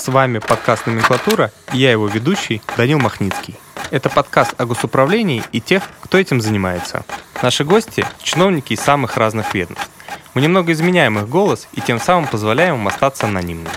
С вами подкаст «Номенклатура» и я его ведущий Данил Махницкий. Это подкаст о госуправлении и тех, кто этим занимается. Наши гости – чиновники из самых разных ведомств. Мы немного изменяем их голос и тем самым позволяем им остаться анонимными.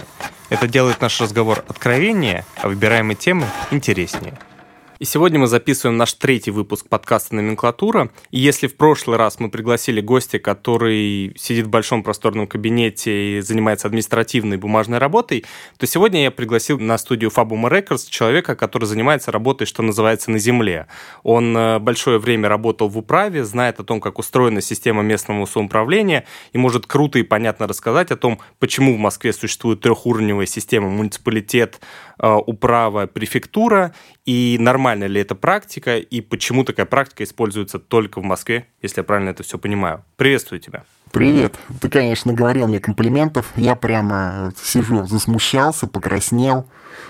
Это делает наш разговор откровеннее, а выбираемые темы интереснее – и сегодня мы записываем наш третий выпуск подкаста «Номенклатура». И если в прошлый раз мы пригласили гостя, который сидит в большом просторном кабинете и занимается административной бумажной работой, то сегодня я пригласил на студию Fabuma Records человека, который занимается работой, что называется, на земле. Он э, большое время работал в управе, знает о том, как устроена система местного самоуправления и может круто и понятно рассказать о том, почему в Москве существует трехуровневая система муниципалитет, управа, префектура и нормальная ли это практика, и почему такая практика используется только в Москве, если я правильно это все понимаю. Приветствую тебя. Привет. Ты, конечно, говорил мне комплиментов. Я прямо сижу, засмущался, покраснел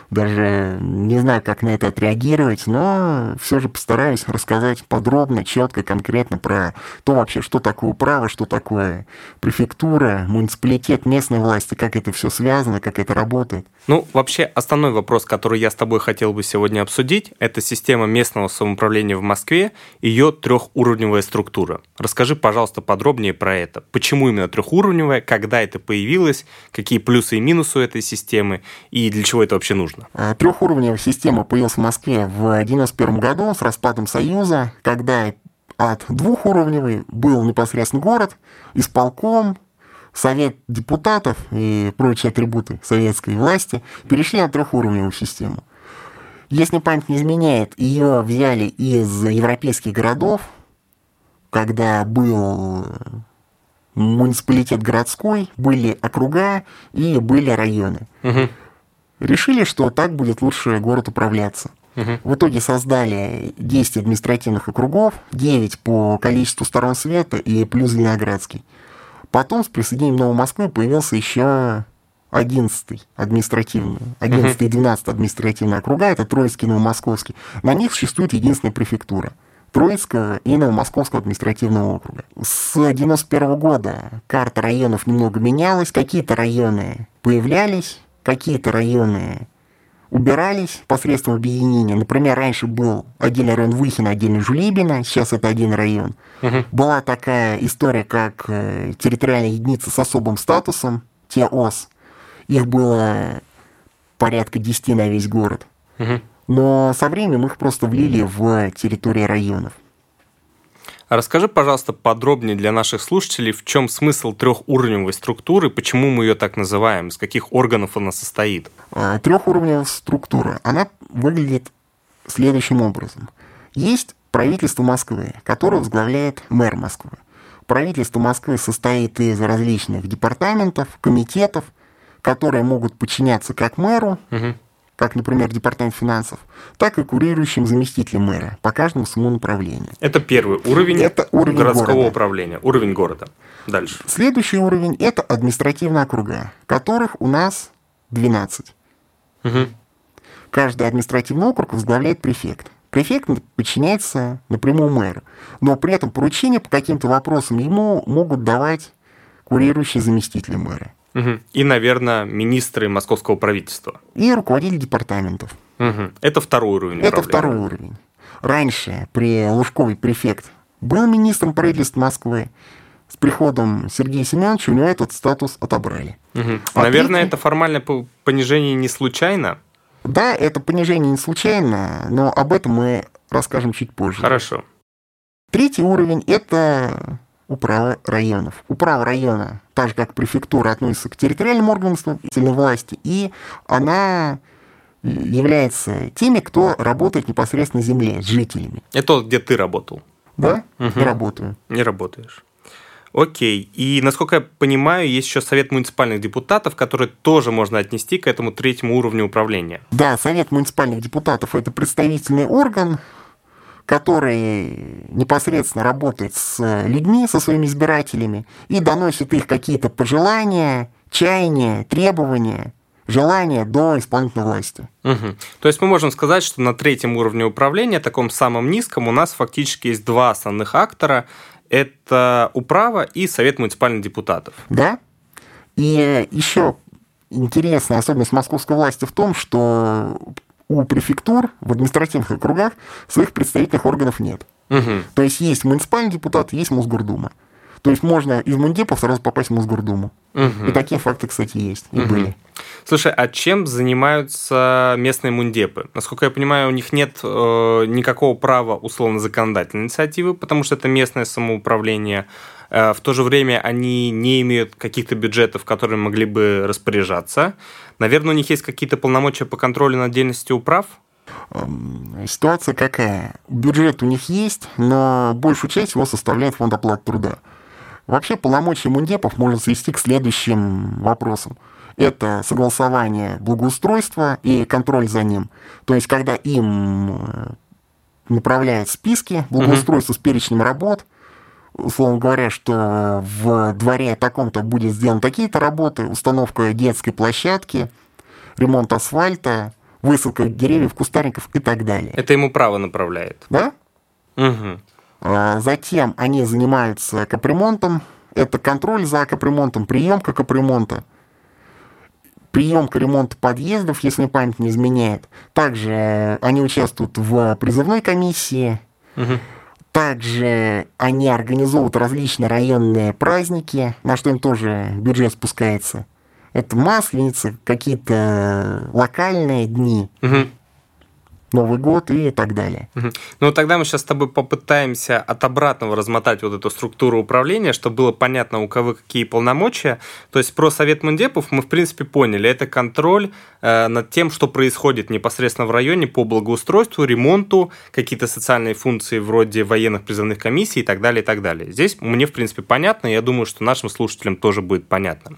даже не знаю, как на это отреагировать, но все же постараюсь рассказать подробно, четко, конкретно про то вообще, что такое право, что такое префектура, муниципалитет, местной власти, как это все связано, как это работает. Ну, вообще, основной вопрос, который я с тобой хотел бы сегодня обсудить, это система местного самоуправления в Москве, ее трехуровневая структура. Расскажи, пожалуйста, подробнее про это. Почему именно трехуровневая, когда это появилось, какие плюсы и минусы у этой системы, и для чего это вообще нужно? Э, Трехуровневая система появилась в Москве в 1991 году с распадом Союза, когда от двухуровневой был непосредственно город, исполком, Совет депутатов и прочие атрибуты советской власти перешли на трехуровневую систему. Если память не изменяет, ее взяли из европейских городов, когда был муниципалитет городской, были округа и были районы. Угу. Решили, что так будет лучше город управляться. Угу. В итоге создали 10 административных округов, 9 по количеству сторон света и плюс Зеленоградский. Потом с присоединением Новой Москвы появился еще 11 административный, 11 и 12 административные округа, это Троицкий и Новомосковский. На них существует единственная префектура. Троицкого и Новомосковского административного округа. С 1991 года карта районов немного менялась, какие-то районы появлялись, какие-то районы убирались посредством объединения. Например, раньше был отдельный район Выхина, отдельный Жулибина, сейчас это один район. Угу. Была такая история, как э, территориальная единица с особым статусом, ТЕОС. Их было порядка 10 на весь город. Угу. Но со временем их просто влили в территории районов. Расскажи, пожалуйста, подробнее для наших слушателей, в чем смысл трехуровневой структуры, почему мы ее так называем, из каких органов она состоит? А, Трехуровневая структура, она выглядит следующим образом. Есть правительство Москвы, которое возглавляет мэр Москвы. Правительство Москвы состоит из различных департаментов, комитетов, которые могут подчиняться как мэру, угу как, например, Департамент финансов, так и курирующим заместителем мэра по каждому своему направлению. Это первый уровень, это уровень городского города. управления, уровень города. Дальше. Следующий уровень – это административные округа, которых у нас 12. Угу. Каждый административный округ возглавляет префект. Префект подчиняется напрямую мэру, но при этом поручения по каким-то вопросам ему могут давать курирующие заместители мэра. Угу. И, наверное, министры московского правительства. И руководители департаментов. Угу. Это второй уровень. Это второй уровень. Раньше при Лужковой префект был министром правительства Москвы. С приходом Сергея Семеновича у него этот статус отобрали. Угу. А Наверное, третий... это формальное понижение не случайно? Да, это понижение не случайно, но об этом мы расскажем чуть позже. Хорошо. Третий уровень – это управа районов. Управа района, так же как префектура, относится к территориальным органам исполнительной власти, и она является теми, кто работает непосредственно на земле, с жителями. Это где ты работал? Да, угу. не работаю. Не работаешь. Окей. И, насколько я понимаю, есть еще Совет муниципальных депутатов, который тоже можно отнести к этому третьему уровню управления. Да, Совет муниципальных депутатов – это представительный орган, который непосредственно работает с людьми, со своими избирателями и доносит их какие-то пожелания, чаяния, требования, желания до исполнительной власти. Угу. То есть мы можем сказать, что на третьем уровне управления, таком самом низком, у нас фактически есть два основных актора. Это управа и Совет муниципальных депутатов. Да. И еще интересная особенность московской власти в том, что у префектур в административных округах своих представительных органов нет. Угу. То есть есть муниципальный депутат, есть Мосгордума. То есть можно из мундепов сразу попасть в Мосгордуму. Угу. И такие факты, кстати, есть и Мгм. были. Слушай, а чем занимаются местные мундепы? Насколько я понимаю, у них нет э, никакого права условно-законодательной инициативы, потому что это местное самоуправление. Э, в то же время они не имеют каких-то бюджетов, которыми могли бы распоряжаться. Наверное, у них есть какие-то полномочия по контролю над деятельностью управ? Эм, Ситуация какая? Бюджет у них есть, но большую часть его составляет фонд оплаты труда. Вообще полномочия мундепов можно свести к следующим вопросам. Это согласование благоустройства и контроль за ним. То есть, когда им э, направляют списки благоустройства с перечнем работ, условно говоря, что в дворе таком-то будет сделаны такие-то работы, установка детской площадки, ремонт асфальта, высылка деревьев, кустарников и так далее. Это ему право направляет. Да? Угу. Затем они занимаются капремонтом. Это контроль за капремонтом, приемка капремонта, приемка ремонта подъездов, если память не изменяет. Также э, они участвуют в призывной комиссии. Мгм. Также они организовывают различные районные праздники, на что им тоже бюджет спускается. Это масленицы, какие-то локальные дни, Мгм. Новый год и так далее. Ну, тогда мы сейчас с тобой попытаемся от обратного размотать вот эту структуру управления, чтобы было понятно, у кого какие полномочия. То есть про Совет Мундепов мы, в принципе, поняли. Это контроль э, над тем, что происходит непосредственно в районе по благоустройству, ремонту, какие-то социальные функции вроде военных призывных комиссий и так далее, и так далее. Здесь мне, в принципе, понятно, я думаю, что нашим слушателям тоже будет понятно.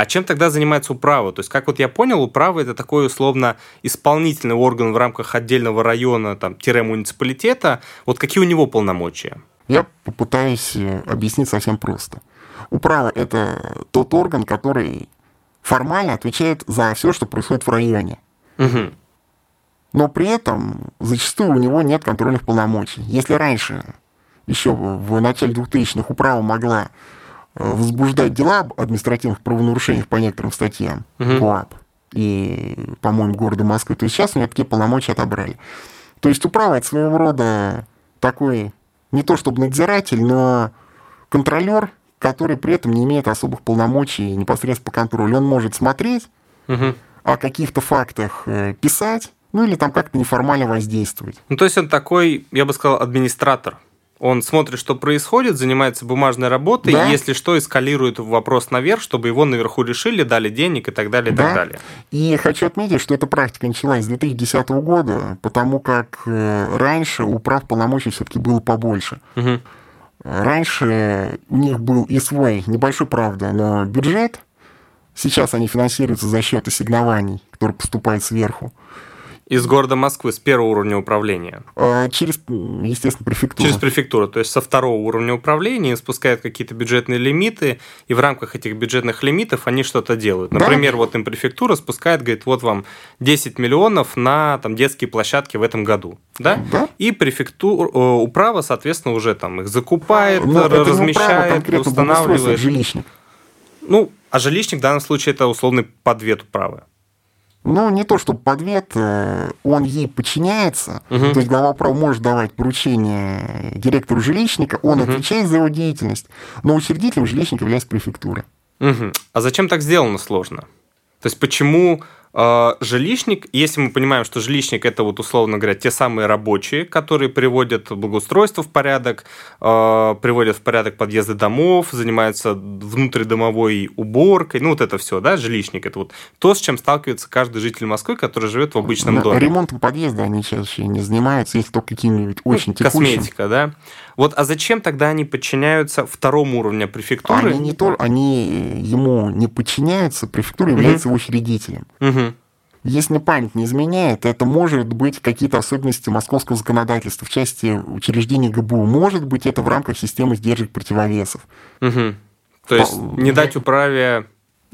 А чем тогда занимается управа? То есть, как вот я понял, управа это такой условно исполнительный орган в рамках отдельного района, там, тире муниципалитета. Вот какие у него полномочия? Я попытаюсь э, объяснить совсем просто. Управа – это тот орган, который формально отвечает за все, что происходит в районе. Мгм. Но при этом зачастую у него нет контрольных полномочий. Если раньше, еще в начале 2000-х, управа могла возбуждать дела об административных правонарушениях по некоторым статьям Мгм. КОАП и, по-моему, города Москвы, то сейчас у нее такие полномочия отобрали. То есть управа – это своего рода такой, не то чтобы надзиратель, но контролер, который при этом не имеет особых полномочий непосредственно по контролю. Он может смотреть, Мгм. о каких-то фактах э, писать, ну или там как-то неформально воздействовать. Ну, то есть он такой, я бы сказал, администратор. Он смотрит, что происходит, занимается бумажной работой, Да. и если что, эскалирует вопрос наверх, чтобы его наверху решили, дали денег и так далее, и так Да. далее. И хочу отметить, что эта практика началась с 2010 года, потому как э, раньше у прав полномочий все-таки было побольше. Мгм. Раньше у них был и свой небольшой, правда, но бюджет. Сейчас они финансируются за счет ассигнований, которые поступают сверху. Из города Москвы, с первого уровня управления. А Через, естественно, префектуру. Через префектуру, то есть со второго уровня управления спускают какие-то бюджетные лимиты, и в рамках этих бюджетных лимитов они что-то делают. Да. Например, вот им префектура спускает, говорит, вот вам 10 миллионов на там, детские площадки в этом году. Да? Да. И префектура, э, управа, соответственно, уже там их закупает, Ну, размещает, устанавливает. жилищник. Ну, а жилищник в данном случае это условный подвет управы. Ну, не то, чтобы подвет, э, он ей подчиняется. Мгм. То есть глава прав может давать поручение директору жилищника, он Мгм. отвечает за его деятельность, но учредителем жилищника является префектура. Мгм. А зачем так сделано сложно? То есть почему жилищник, если мы понимаем, что жилищник это вот условно говоря те самые рабочие, которые приводят благоустройство в порядок, э, приводят в порядок подъезды домов, занимаются внутридомовой уборкой, ну вот это все, да, жилищник это вот то, с чем сталкивается каждый житель Москвы, который живет в обычном Да, доме. Ремонтом подъезда они чаще не занимаются, если только каким-нибудь очень Ну, текущим. Косметика, да. Вот, а зачем тогда они подчиняются второму уровню префектуры? Они не то, они ему не подчиняются, префектура является его учредителем. Мгм. Если память не изменяет, это может быть какие-то особенности московского законодательства в части учреждений ГБУ. Может быть, это в рамках системы сдержек противовесов. Мгм. То есть По- не дать управе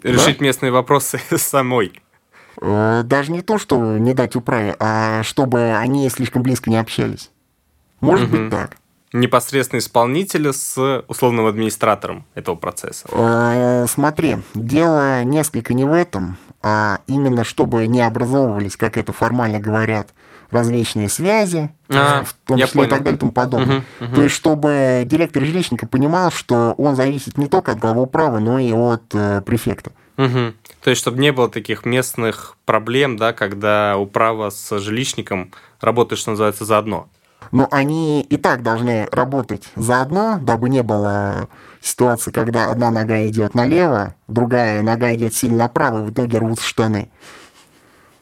решить местные вопросы самой. Э, Даже не то, что не дать управе, а чтобы они слишком близко не общались. Может Мгм. быть так. Непосредственно исполнителя с условным администратором этого процесса. Э, Смотри, дело несколько не в этом, а именно чтобы не образовывались, как это формально говорят, различные связи, А, в том числе и понял. так далее и тому подобное. Мгм, мгм. То есть, чтобы директор жилищника понимал, что он зависит не только от главы управы, но и от э, префекта. Мгм. То есть, чтобы не было таких местных проблем, да, когда управа с жилищником работает, что называется, заодно. Но они и так должны работать заодно, дабы не было ситуации, когда одна нога идет налево, другая нога идет сильно направо, и в итоге рвутся штаны.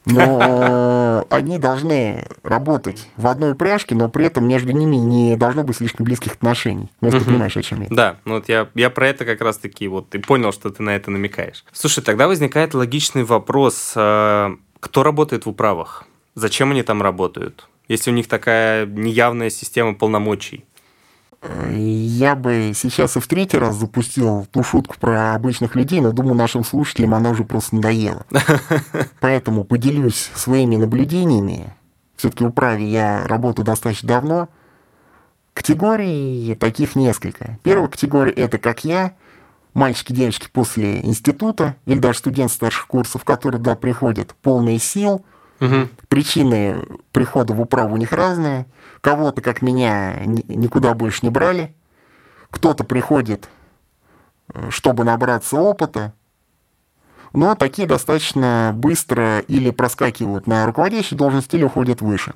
Но они должны работать в одной упряжке, но при этом между ними не должно быть слишком близких отношений. Ну, если ты понимаешь, о чем я. Да, ну вот я, я про это как раз таки вот и понял, что ты на это намекаешь. Слушай, тогда возникает логичный вопрос, э, кто работает в управах? Зачем они там работают? Если у них такая неявная система полномочий. Я бы сейчас и в третий раз запустил ту шутку про обычных людей, но думаю, нашим слушателям она уже просто надоела. Поэтому поделюсь своими наблюдениями. Все-таки в управе я работаю достаточно давно. Категорий таких несколько. Первая категория – это как я, мальчики, девочки после института или даже студент старших курсов, которые туда приходят полные сил, Мгм. Причины прихода в управу у них разные. Кого-то, как меня, ни- никуда больше не брали. Кто-то приходит, э, чтобы набраться опыта. Но такие достаточно быстро или проскакивают на руководящие должности, или уходят выше.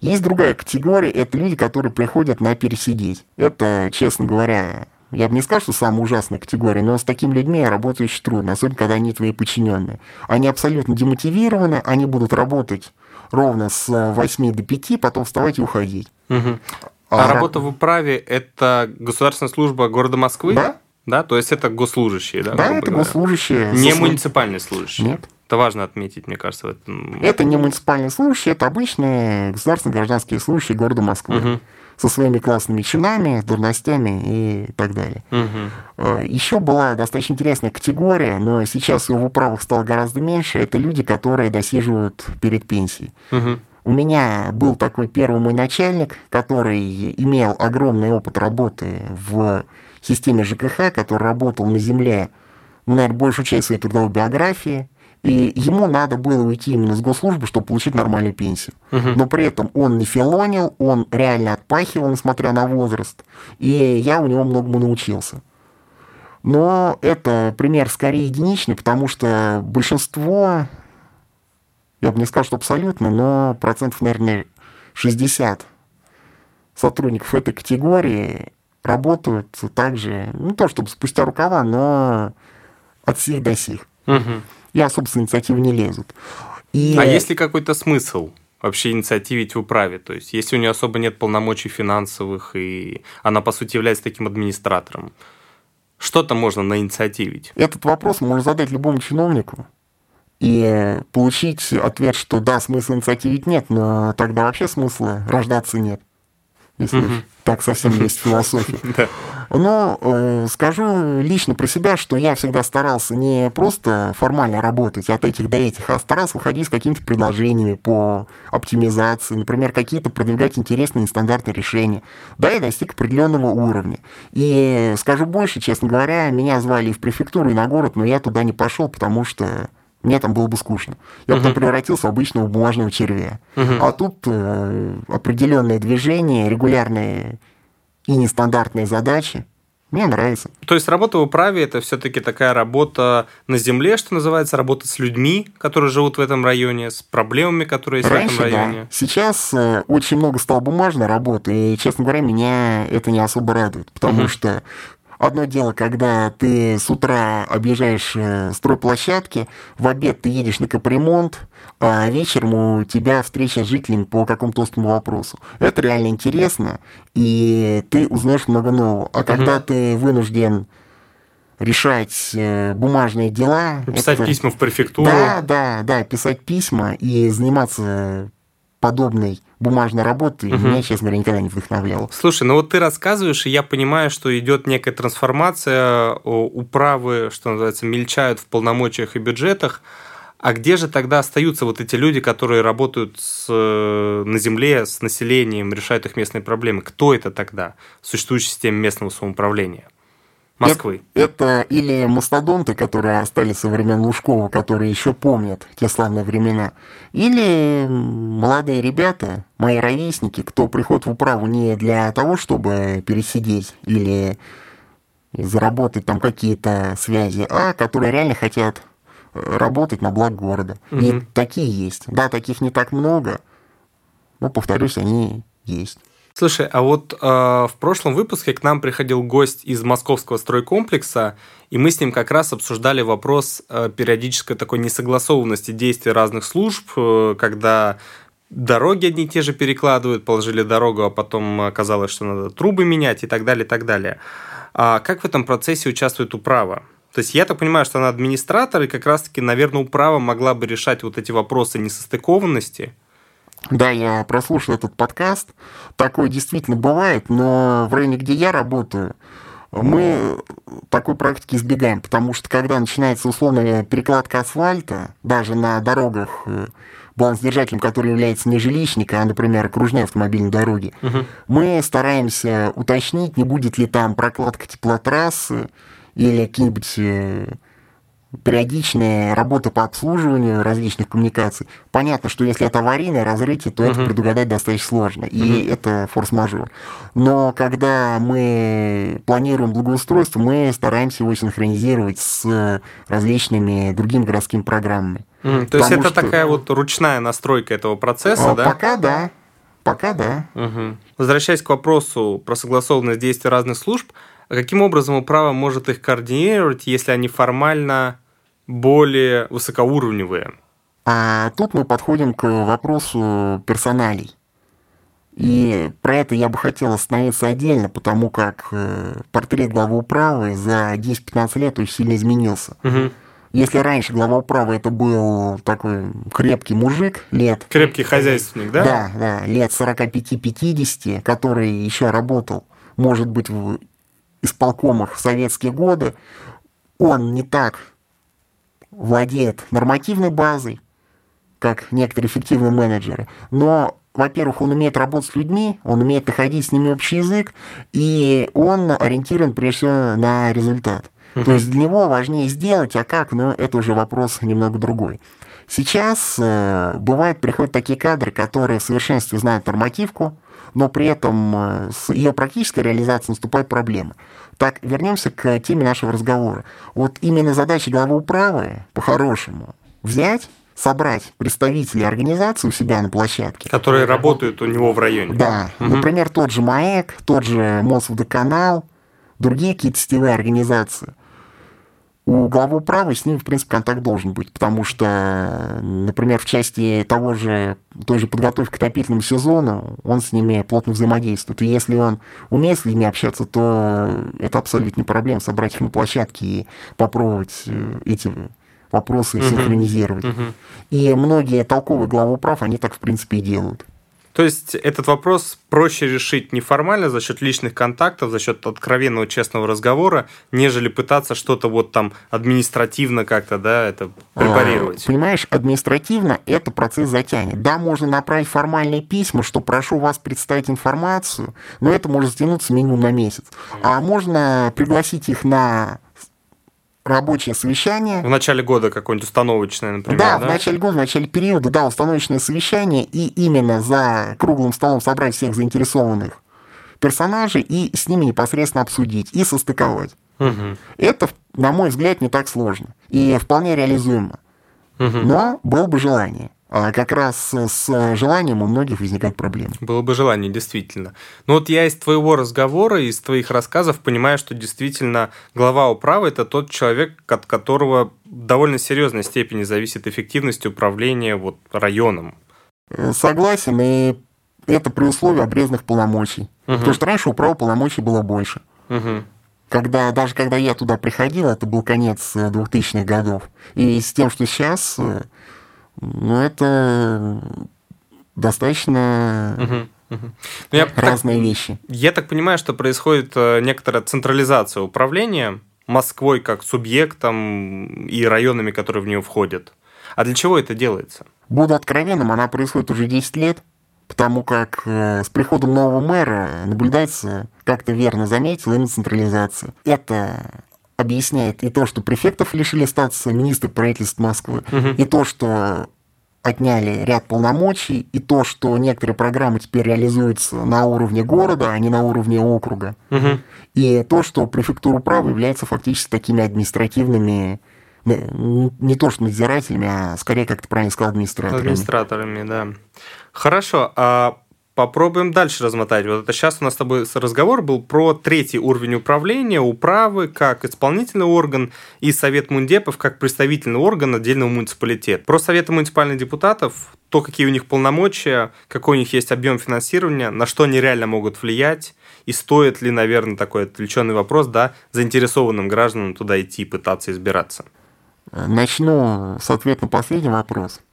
Есть другая категория, это люди, которые приходят на пересидеть. Это, честно говоря, я бы не сказал, что самая ужасная категория, но с такими людьми я работаю очень трудно, особенно когда они твои подчиненные. Они абсолютно демотивированы, они будут работать ровно с 8 до 5, потом вставать и уходить. Мгм. А, работа в управе – это государственная служба города Москвы? Да. Да, то есть это госслужащие, да? Да, это говоря? госслужащие. со Не своим- муниципальные служащие. Нет. Это важно отметить, мне кажется, в этом. Это не муниципальные служащие, это обычные государственные гражданские служащие города Москвы. Мгм. Со своими классными чинами, должностями и так далее. Мгм. Еще была достаточно интересная категория, но сейчас ее в управах стало гораздо меньше. Это люди, которые досиживают перед пенсией. Мгм. У меня был такой первый мой начальник, который имел огромный опыт работы в системе ЖКХ, который работал на земле, ну, наверное, большую часть своей трудовой биографии. И ему надо было уйти именно с госслужбы, чтобы получить нормальную пенсию. Мгм. Но при этом он не филонил, он реально отпахивал, несмотря на возраст. И я у него многому научился. Но это пример скорее единичный, потому что большинство, я бы не сказал, что абсолютно, но процентов, наверное, 60 сотрудников этой категории работают также, не то чтобы спустя рукава, но от сих до сих. Мгм. И особо с инициативы не лезут. И А есть ли какой-то смысл вообще инициативить в управе? То есть, если у нее особо нет полномочий финансовых, и она, по сути, является таким администратором, что-то можно наинициативить? Этот вопрос можно задать любому чиновнику и получить ответ, что да, смысла инициативить нет, но тогда вообще смысла рождаться нет. Если уж так совсем есть философия. Но э, скажу лично про себя, что я всегда старался не просто формально работать от этих до этих, а старался выходить с какими-то предложениями по оптимизации, например, какие-то продвигать интересные нестандартные решения. Да, я достиг определенного уровня. И скажу больше, честно говоря, меня звали и в префектуру, и на город, но я туда не пошел, потому что мне там было бы скучно. Я потом превратился в обычного бумажного червя. А тут э, определенное движение, регулярные и нестандартные задачи. Мне нравится. То есть работа в управе это все-таки такая работа на земле, что называется, работа с людьми, которые живут в этом районе, с проблемами, которые есть Раньше, в этом да. районе. Сейчас э, очень много стало бумажной работы, и, честно говоря, меня это не особо радует, потому Мгм. что одно дело, когда ты с утра объезжаешь э, стройплощадки, в обед ты едешь на капремонт, а вечером у тебя встреча с жителями по какому-то острому вопросу. Это реально интересно, и ты узнаешь много нового. А когда ты вынужден решать э, бумажные дела... Писать это- письма в префектуру. да, да, да, писать письма и заниматься подобной бумажной работой Мгм. меня, честно говоря, никогда не вдохновляло. Слушай, ну вот ты рассказываешь, и я понимаю, что идет некая трансформация, управы, что называется, мельчают в полномочиях и бюджетах. А где же тогда остаются вот эти люди, которые работают с, э, на земле с населением, решают их местные проблемы? Кто это тогда в существующей системе местного самоуправления? Москвы. Это, это или мастодонты, которые остались со времен Лужкова, которые еще помнят те славные времена, или молодые ребята, мои ровесники, кто приходит в управу не для того, чтобы пересидеть или заработать там какие-то связи, а которые реально хотят э, работать на благо города. Угу. И такие есть. Да, таких не так много, но, повторюсь, они есть. Слушай, а вот э, в прошлом выпуске к нам приходил гость из московского стройкомплекса, и мы с ним как раз обсуждали вопрос э, периодической такой несогласованности действий разных служб, э, когда дороги одни и те же перекладывают, положили дорогу, а потом оказалось, что надо трубы менять и так далее, и так далее. А как в этом процессе участвует управа? То есть я так понимаю, что она администратор, и как раз-таки, наверное, управа могла бы решать вот эти вопросы несостыкованности – да, я прослушал этот подкаст. Такое действительно бывает, но в районе, где я работаю, мы такой практики избегаем, потому что когда начинается условная перекладка асфальта, даже на дорогах, э, балансдержателем, который является не жилищник, а, например, окружной автомобильной дороги, угу. мы стараемся уточнить, не будет ли там прокладка теплотрассы или какие-нибудь э, периодичная работа по обслуживанию различных коммуникаций. Понятно, что если это аварийное разрытие, то uh-huh. это предугадать достаточно сложно, и uh-huh. это форс-мажор. Но когда мы планируем благоустройство, мы стараемся его синхронизировать с различными другими городскими программами. Uh-huh. То есть это что... такая вот ручная настройка этого процесса, а, да? Пока да. Пока да. Угу. Возвращаясь к вопросу про согласованность действий разных служб, каким образом управа может их координировать, если они формально более высокоуровневые. А тут мы подходим к вопросу персоналей. И про это я бы хотел остановиться отдельно, потому как э, портрет главы управы за 10-15 лет очень сильно изменился. Угу. Если раньше глава управы это был такой крепкий мужик лет... Крепкий хозяйственник, да? Да, да, лет 45-50, который еще работал, может быть, в исполкомах в советские годы, он не так владеет нормативной базой, как некоторые эффективные менеджеры, но во-первых, он умеет работать с людьми, он умеет находить с ними общий язык, и он ориентирован прежде всего на результат. Uh-huh. То есть для него важнее сделать, а как, но это уже вопрос немного другой. Сейчас э, бывает, приходят такие кадры, которые в совершенстве знают нормативку, но при этом э, с ее практической реализацией наступают проблемы. Так, вернемся к теме нашего разговора. Вот именно задача главы управы, по-хорошему, взять собрать представителей организации у себя на площадке. Которые работают у него в районе. Да. Угу. Например, тот же МАЭК, тот же Мосводоканал, другие какие-то сетевые организации у главы управы с ним, в принципе, контакт должен быть, потому что, например, в части того же, той же подготовки к отопительному сезону, он с ними плотно взаимодействует. И если он умеет с ними общаться, то это абсолютно не проблема собрать их на площадке и попробовать э, эти вопросы синхронизировать. И многие толковые главы управ, они так, в принципе, и делают. То есть этот вопрос проще решить неформально за счет личных контактов, за счет откровенного честного разговора, нежели пытаться что-то вот там административно как-то, да, это препарировать. А, понимаешь, административно это процесс затянет. Да, можно направить формальные письма, что прошу вас представить информацию, но это может затянуться минимум на месяц. А можно пригласить их на рабочее совещание. В начале года какое-нибудь установочное, например, да? Да, в начале года, в начале периода, да, установочное совещание, и именно за круглым столом собрать всех заинтересованных персонажей и с ними непосредственно обсудить и состыковать. Угу. Это, на мой взгляд, не так сложно и вполне реализуемо. Угу. Но было бы желание. А как раз с желанием у многих возникают проблемы. Было бы желание, действительно. Но вот я из твоего разговора, из твоих рассказов понимаю, что действительно глава управы – это тот человек, от которого в довольно серьезной степени зависит эффективность управления вот районом. Согласен, и это при условии обрезанных полномочий. Угу. Потому что раньше управы полномочий было больше. Угу. Когда, даже когда я туда приходил, это был конец 2000-х годов. И с тем, что сейчас ну, это достаточно угу. Ну, я разные так, вещи. Я так понимаю, что происходит э, некоторая централизация управления Москвой как субъектом и районами, которые в нее входят. А для чего это делается? Буду откровенным, она происходит уже 10 лет, потому как э, с приходом нового мэра наблюдается, как ты верно заметил, именно централизация. Это объясняет и то, что префектов лишили статуса министра правительства Москвы, угу. и то, что отняли ряд полномочий, и то, что некоторые программы теперь реализуются на уровне города, а не на уровне округа, угу. и то, что префектура права является фактически такими административными не то что надзирателями, а скорее, как ты правильно сказал, администраторами. Администраторами, да. Хорошо, а попробуем дальше размотать. Вот это сейчас у нас с тобой разговор был про третий уровень управления, управы как исполнительный орган и Совет мундепов как представительный орган отдельного муниципалитета. Про Советы муниципальных депутатов, то, какие у них полномочия, какой у них есть объем финансирования, на что они реально могут влиять, и стоит ли, наверное, такой отвлеченный вопрос, да, заинтересованным гражданам туда идти пытаться избираться. Начну с ответа на последний вопрос –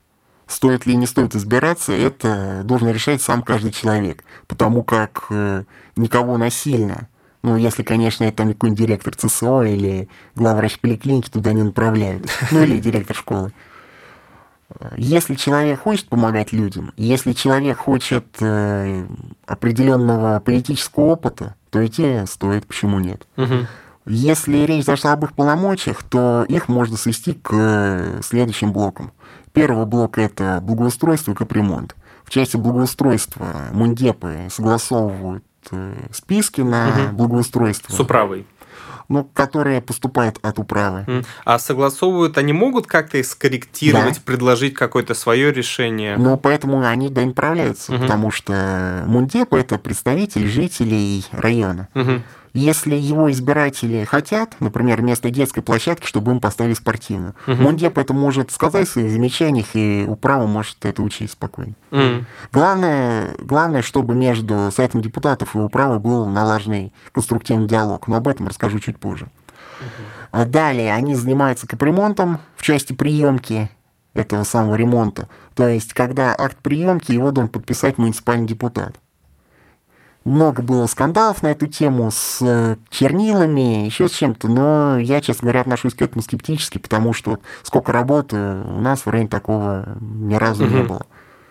стоит ли не стоит избираться, это должен решать сам каждый человек, потому как э, никого насильно, ну, если, конечно, это там какой-нибудь директор ЦСО или главврач поликлиники туда не направляют, ну, или директор школы. Если человек хочет помогать людям, если человек хочет э, определенного политического опыта, то идти стоит, почему нет. Угу. Если речь зашла об их полномочиях, то их можно свести к э, следующим блокам. Первый блок – это благоустройство и капремонт. В части благоустройства мундепы согласовывают э, списки на угу. благоустройство. С управой ну, которые поступают от управы. А согласовывают, они могут как-то их скорректировать, да. предложить какое-то свое решение? Ну, поэтому они да направляются, угу. потому что Мундеп – это представитель жителей района. Угу. Если его избиратели хотят, например, вместо детской площадки, чтобы им поставили спортивную, угу. Мундеп это может сказать в своих замечаниях, и управа может это учить спокойно. Угу. Главное, главное, чтобы между Советом депутатов и управой был налаженный конструктивный диалог, но об этом расскажу чуть позже. Угу. Далее они занимаются капремонтом в части приемки этого самого ремонта. То есть, когда акт приемки, его должен подписать муниципальный депутат много было скандалов на эту тему с э, чернилами, еще с чем-то, но я, честно говоря, отношусь к этому скептически, потому что сколько работы у нас в районе такого ни разу угу. не было.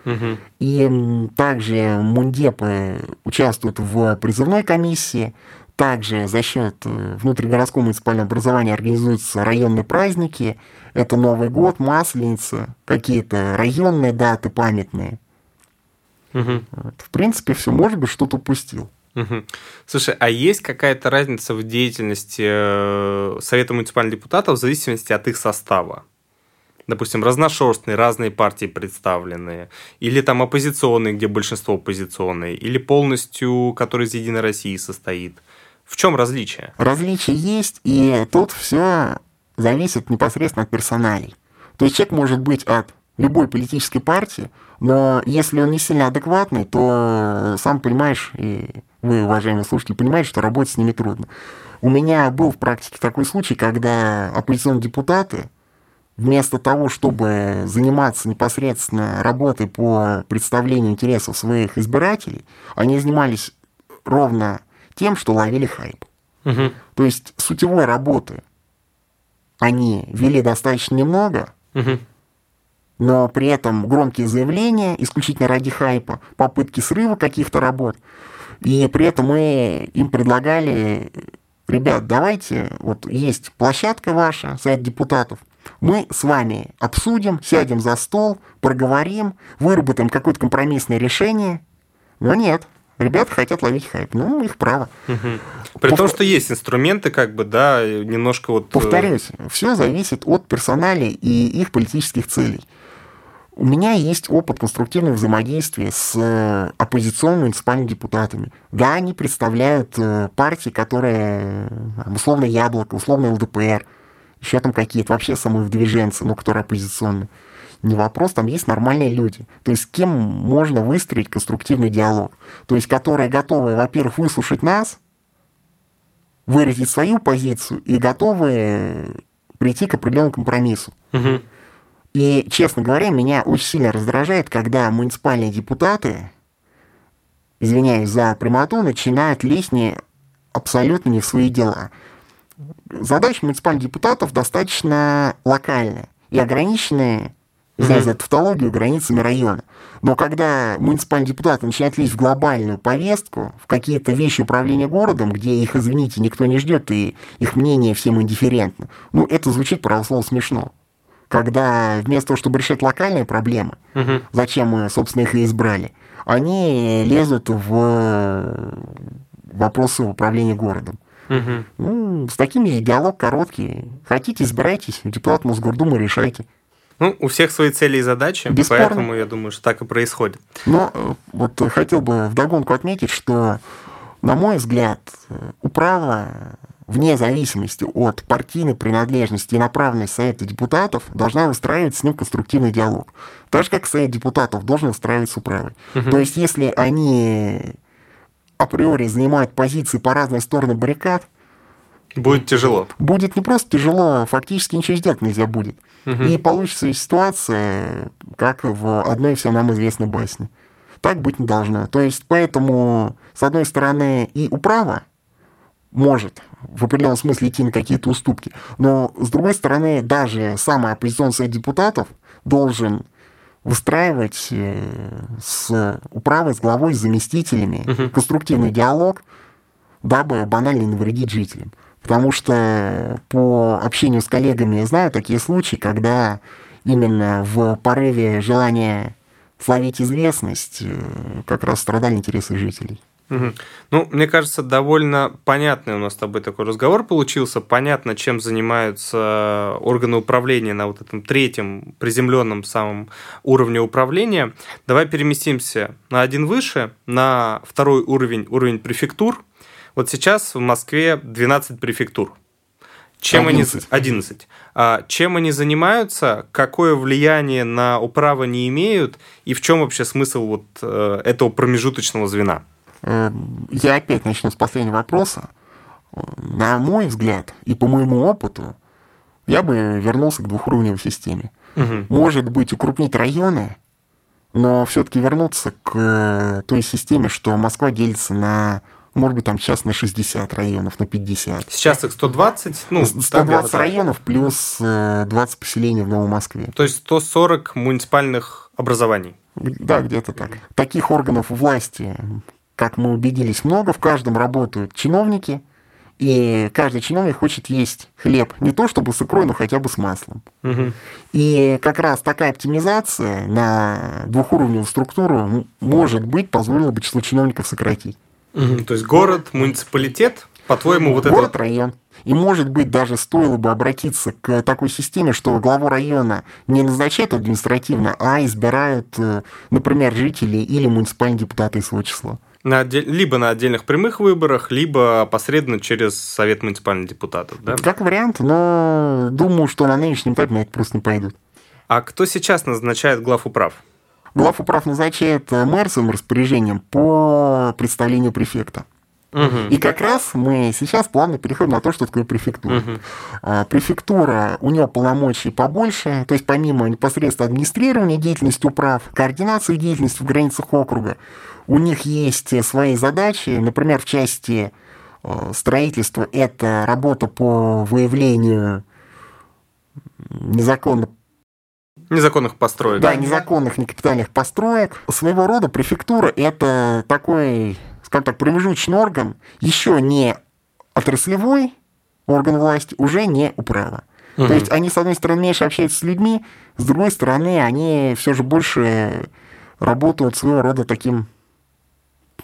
Угу. И также мундепы участвуют в призывной комиссии, также за счет э, внутригородского муниципального образования организуются районные праздники. Это Новый год, Масленица, какие-то районные даты памятные. Угу. Вот. В принципе, все, может быть, что-то упустил. Угу. Слушай, а есть какая-то разница в деятельности э, Совета муниципальных депутатов в зависимости от их состава? Допустим, разношерстные, разные партии представленные, или там оппозиционные, где большинство оппозиционные, или полностью, который из Единой России состоит. В чем различие? Различие есть, и тут все зависит непосредственно от персоналей. То есть человек может быть от любой политической партии, но если он не сильно адекватный, то сам понимаешь, и вы, уважаемые слушатели, понимаете, что работать с ними трудно. У меня был в практике такой случай, когда оппозиционные депутаты вместо того, чтобы заниматься непосредственно работой по представлению интересов своих избирателей, они занимались ровно тем, что ловили хайп. Угу. То есть сутевой работы они вели достаточно немного, угу но при этом громкие заявления, исключительно ради хайпа, попытки срыва каких-то работ. И при этом мы им предлагали, ребят, давайте, вот есть площадка ваша, сайт депутатов, мы с вами обсудим, сядем за стол, проговорим, выработаем какое-то компромиссное решение. Но нет, ребята хотят ловить хайп. Ну, их право. Угу. При Пов... том, что есть инструменты, как бы, да, немножко вот... Э, Повторюсь, все зависит от персонали и их политических целей. У меня есть опыт конструктивного взаимодействия с э, оппозиционными муниципальными депутатами. Да, они представляют э, партии, которые, условно, Яблоко, условно, ЛДПР, еще там какие-то вообще самовыдвиженцы, но которые оппозиционные. Не вопрос, там есть нормальные люди. То есть с кем можно выстроить конструктивный диалог. То есть которые готовы, во-первых, выслушать нас, выразить свою позицию и готовы прийти к определенному компромиссу. Угу. И, честно говоря, меня очень сильно раздражает, когда муниципальные депутаты, извиняюсь за прямоту, начинают лезть не абсолютно не в свои дела. Задача муниципальных депутатов достаточно локальная и ограниченная знаю за тавтологию, границами района. Но когда муниципальные депутаты начинают лезть в глобальную повестку, в какие-то вещи управления городом, где их, извините, никто не ждет, и их мнение всем индифферентно, ну, это звучит, правословно, смешно. Когда вместо того, чтобы решать локальные проблемы, Мгм. зачем мы, собственно, их и избрали, они лезут в вопросы управления городом. Мгм. Ну, с такими диалог короткий. Хотите, избирайтесь, депутат Мосгордумы решайте. Ну, у всех свои цели и задачи, Бесспорно. поэтому я думаю, что так и происходит. Но э, вот э, хотел бы вдогонку отметить, что, на мой взгляд, э, управа вне зависимости от партийной принадлежности и направленности Совета депутатов должна выстраивать с ним конструктивный диалог. Так же, как Совет депутатов должен выстраивать с управой. То есть, если они априори занимают позиции по разные стороны баррикад, Будет тяжело. будет не просто тяжело, а фактически ничего сделать нельзя будет. И получится ситуация, как в одной всем нам известной басне. Так быть не должно. То есть, поэтому, с одной стороны, и управа может в определенном смысле идти на какие-то уступки, но, с другой стороны, даже самый оппозиционный совет депутатов должен выстраивать э, с управой, с главой, с заместителями конструктивный диалог, дабы банально не навредить жителям. Потому что по общению с коллегами я знаю такие случаи, когда именно в порыве желания словить известность э, как раз страдали интересы жителей. Мгм. Ну, мне кажется, довольно понятный у нас с тобой такой разговор получился. Понятно, чем занимаются органы управления на вот этом третьем приземленном самом уровне управления. Давай переместимся на один выше, на второй уровень, уровень префектур. Вот сейчас в Москве 12 префектур. Чем 11. они 11. А, чем они занимаются, какое влияние на управу не имеют и в чем вообще смысл вот э, этого промежуточного звена? Э, Я опять начну с последнего вопроса. Э, На мой взгляд и по моему опыту, я бы вернулся к двухуровневой системе. Мгм. Может быть, укрупнить районы, но все-таки вернуться к э, той системе, что Москва делится на, может быть, там сейчас на 60 районов, на 50. Сейчас их 120, ну, так 120 где-то так. районов плюс э, 20 поселений в Новой Москве. То есть 140 муниципальных образований. Да, где-то так. Таких органов власти, как мы убедились, много. В каждом работают чиновники. И каждый чиновник хочет есть хлеб не то чтобы с икрой, но хотя бы с маслом. Мгм. И как раз такая оптимизация на двухуровневую структуру м, может быть позволила бы число чиновников сократить. То есть город, муниципалитет, по-твоему, вот Город, это... район. И, может быть, даже стоило бы обратиться к такой системе, что главу района не назначают административно, а избирают, э, например, жители или муниципальные депутаты из своего числа. На отдель- Либо на отдельных прямых выборах, либо посредственно через Совет муниципальных депутатов. Да? Как вариант, но думаю, что на нынешнем этапе на это просто не пойдут. А кто сейчас назначает глав управ? Глав управ назначает э, мэр своим распоряжением по представлению префекта. Мгм. И как раз мы сейчас плавно переходим на то, что такое префектура. А, Префектура, у нее полномочий побольше, то есть помимо непосредственно администрирования деятельности управ, координации деятельности в границах округа, у них есть э, свои задачи, например, в части э, строительства это работа по выявлению незаконно Незаконных построек. да, незаконных некапитальных построек. Своего рода префектура – это такой, скажем так, промежуточный орган, еще не отраслевой орган власти, уже не управа. То есть они, с одной стороны, меньше общаются с людьми, с другой стороны, они все же больше работают своего рода таким,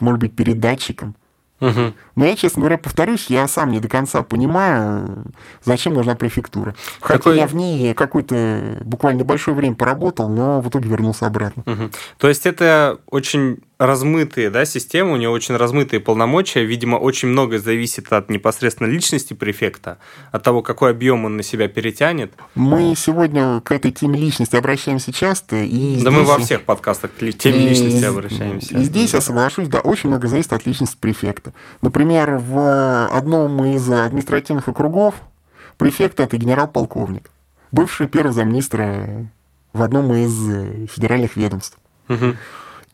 может быть, передатчиком. Мгм. Но я, честно говоря, повторюсь, я сам не до конца понимаю, зачем нужна префектура. Хотя Какой- я в ней какое-то буквально небольшое время поработал, но в итоге вернулся обратно. Мгм. То есть это очень размытые да, системы, у нее очень размытые полномочия. Видимо, очень многое зависит от непосредственно личности префекта, от того, какой объем он на себя перетянет. Мы сегодня к этой теме личности обращаемся часто. И Да мы здесь- во всех подкастах к теме и личности обращаемся. И здесь я соглашусь, да, очень много зависит от личности префекта. Например, в одном из административных округов префект это генерал-полковник, бывший первый замминистра в одном из федеральных ведомств. Мгм.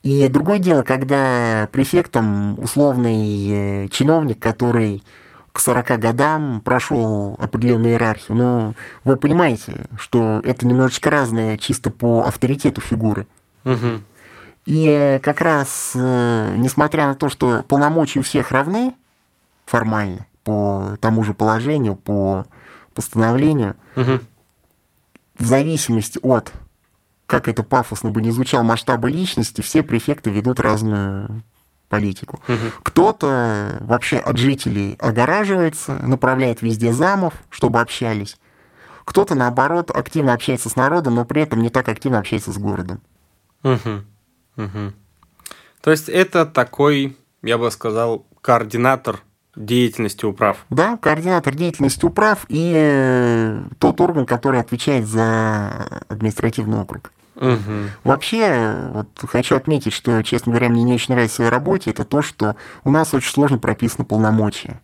И другое дело, когда префектом условный э, чиновник, который к 40 годам прошел определенную иерархию. Но вы понимаете, что это немножечко разное чисто по авторитету фигуры. Угу. И как раз, э, несмотря на то, что полномочия у всех равны формально, по тому же положению, по постановлению, Угу. в зависимости от, как это пафосно бы не звучало, масштаба личности, все префекты ведут разную политику. Мгм. Кто-то вообще от жителей огораживается, направляет везде замов, чтобы общались. Кто-то, наоборот, активно общается с народом, но при этом не так активно общается с городом. Угу. Угу. То есть это такой, я бы сказал, координатор деятельности управ. Да, координатор деятельности управ и э, тот орган, который отвечает за административный округ. Угу. Вообще, вот хочу отметить, что, честно говоря, мне не очень нравится в своей работе, это то, что у нас очень сложно прописано полномочия.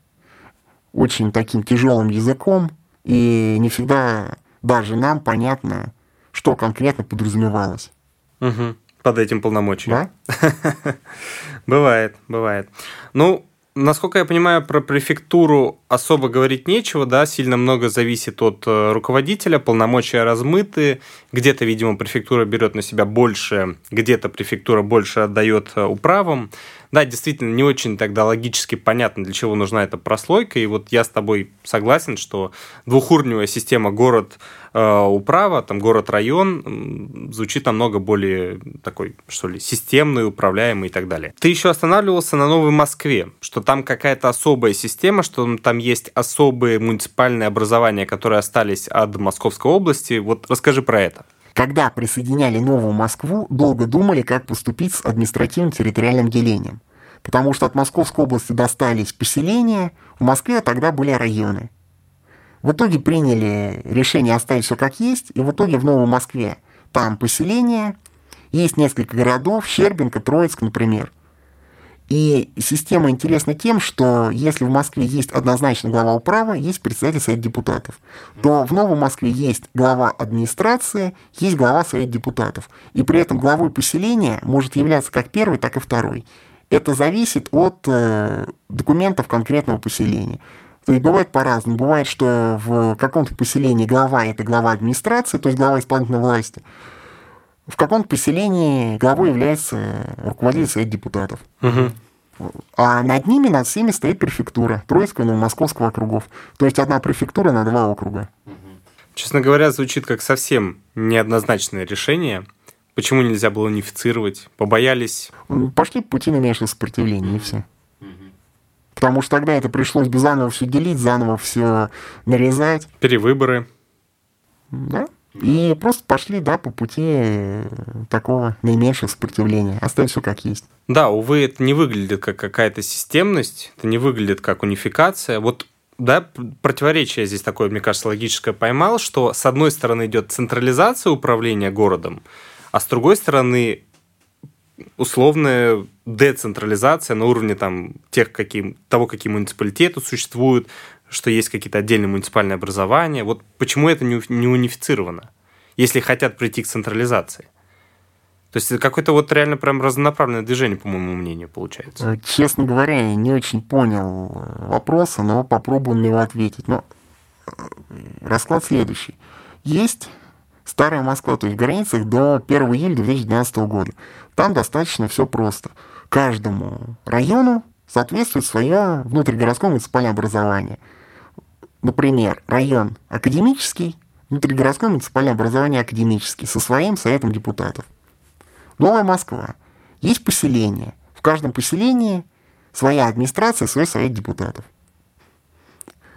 Очень таким тяжелым языком, и не всегда даже нам понятно, что конкретно подразумевалось. Угу. Под этим полномочием. Да? Бывает, бывает. Ну, насколько я понимаю, про префектуру особо говорить нечего, да, сильно много зависит от э, руководителя, полномочия размыты, где-то, видимо, префектура берет на себя больше, где-то префектура больше отдает э, управам. Да, действительно, не очень тогда логически понятно, для чего нужна эта прослойка, и вот я с тобой согласен, что двухуровневая система город э, управа, там город-район звучит намного более такой, что ли, системный, управляемый и так далее. Ты еще останавливался на Новой Москве, что там какая-то особая система, что там есть особые муниципальные образования, которые остались от Московской области. Вот расскажи про это. Когда присоединяли Новую Москву, долго думали, как поступить с административно-территориальным делением. Потому что от Московской области достались поселения, в Москве тогда были районы. В итоге приняли решение оставить все как есть, и в итоге в Новой Москве там поселения, есть несколько городов, Щербинка, Троицк, например. И система интересна тем, что если в Москве есть однозначно глава управы, есть председатель Совета депутатов, то в Новой Москве есть глава администрации, есть глава Совета депутатов. И при этом главой поселения может являться как первый, так и второй. Это зависит от э, документов конкретного поселения. То есть бывает по-разному. Бывает, что в каком-то поселении глава – это глава администрации, то есть глава исполнительной власти. В каком-то поселении главой является руководитель Совета депутатов. А над ними, над всеми стоит префектура Троицкого и Новомосковского округов. То есть одна префектура на два округа. Честно говоря, звучит как совсем неоднозначное решение. Почему нельзя было унифицировать? Побоялись? Пошли по пути наименьшего сопротивления, и все. Потому что тогда это пришлось бы заново все делить, заново все нарезать. Перевыборы? Да? И просто пошли, да, по пути э, такого наименьшего сопротивления. Оставить все как есть. Да, увы, это не выглядит как какая-то системность, это не выглядит как унификация. Вот да, противоречие здесь такое, мне кажется, логическое поймал, что с одной стороны идет централизация управления городом, а с другой стороны условная децентрализация на уровне там, тех, каким, того, какие муниципалитеты существуют, что есть какие-то отдельные муниципальные образования. Вот почему это не, унифицировано, если хотят прийти к централизации? То есть это какое-то вот реально прям разнонаправленное движение, по моему мнению, получается. Э, Честно говоря, я не очень понял вопроса, но попробую на него ответить. Но э, расклад следующий. Есть Старая Москва, то есть в границах до 1 июля 2012 года. Там достаточно все просто. Каждому району соответствует свое внутригородское муниципальное образование. Например, район академический, внутригородское муниципальное образование академический, со своим советом депутатов. Новая Москва. Есть поселение. В каждом поселении своя администрация, свой совет депутатов.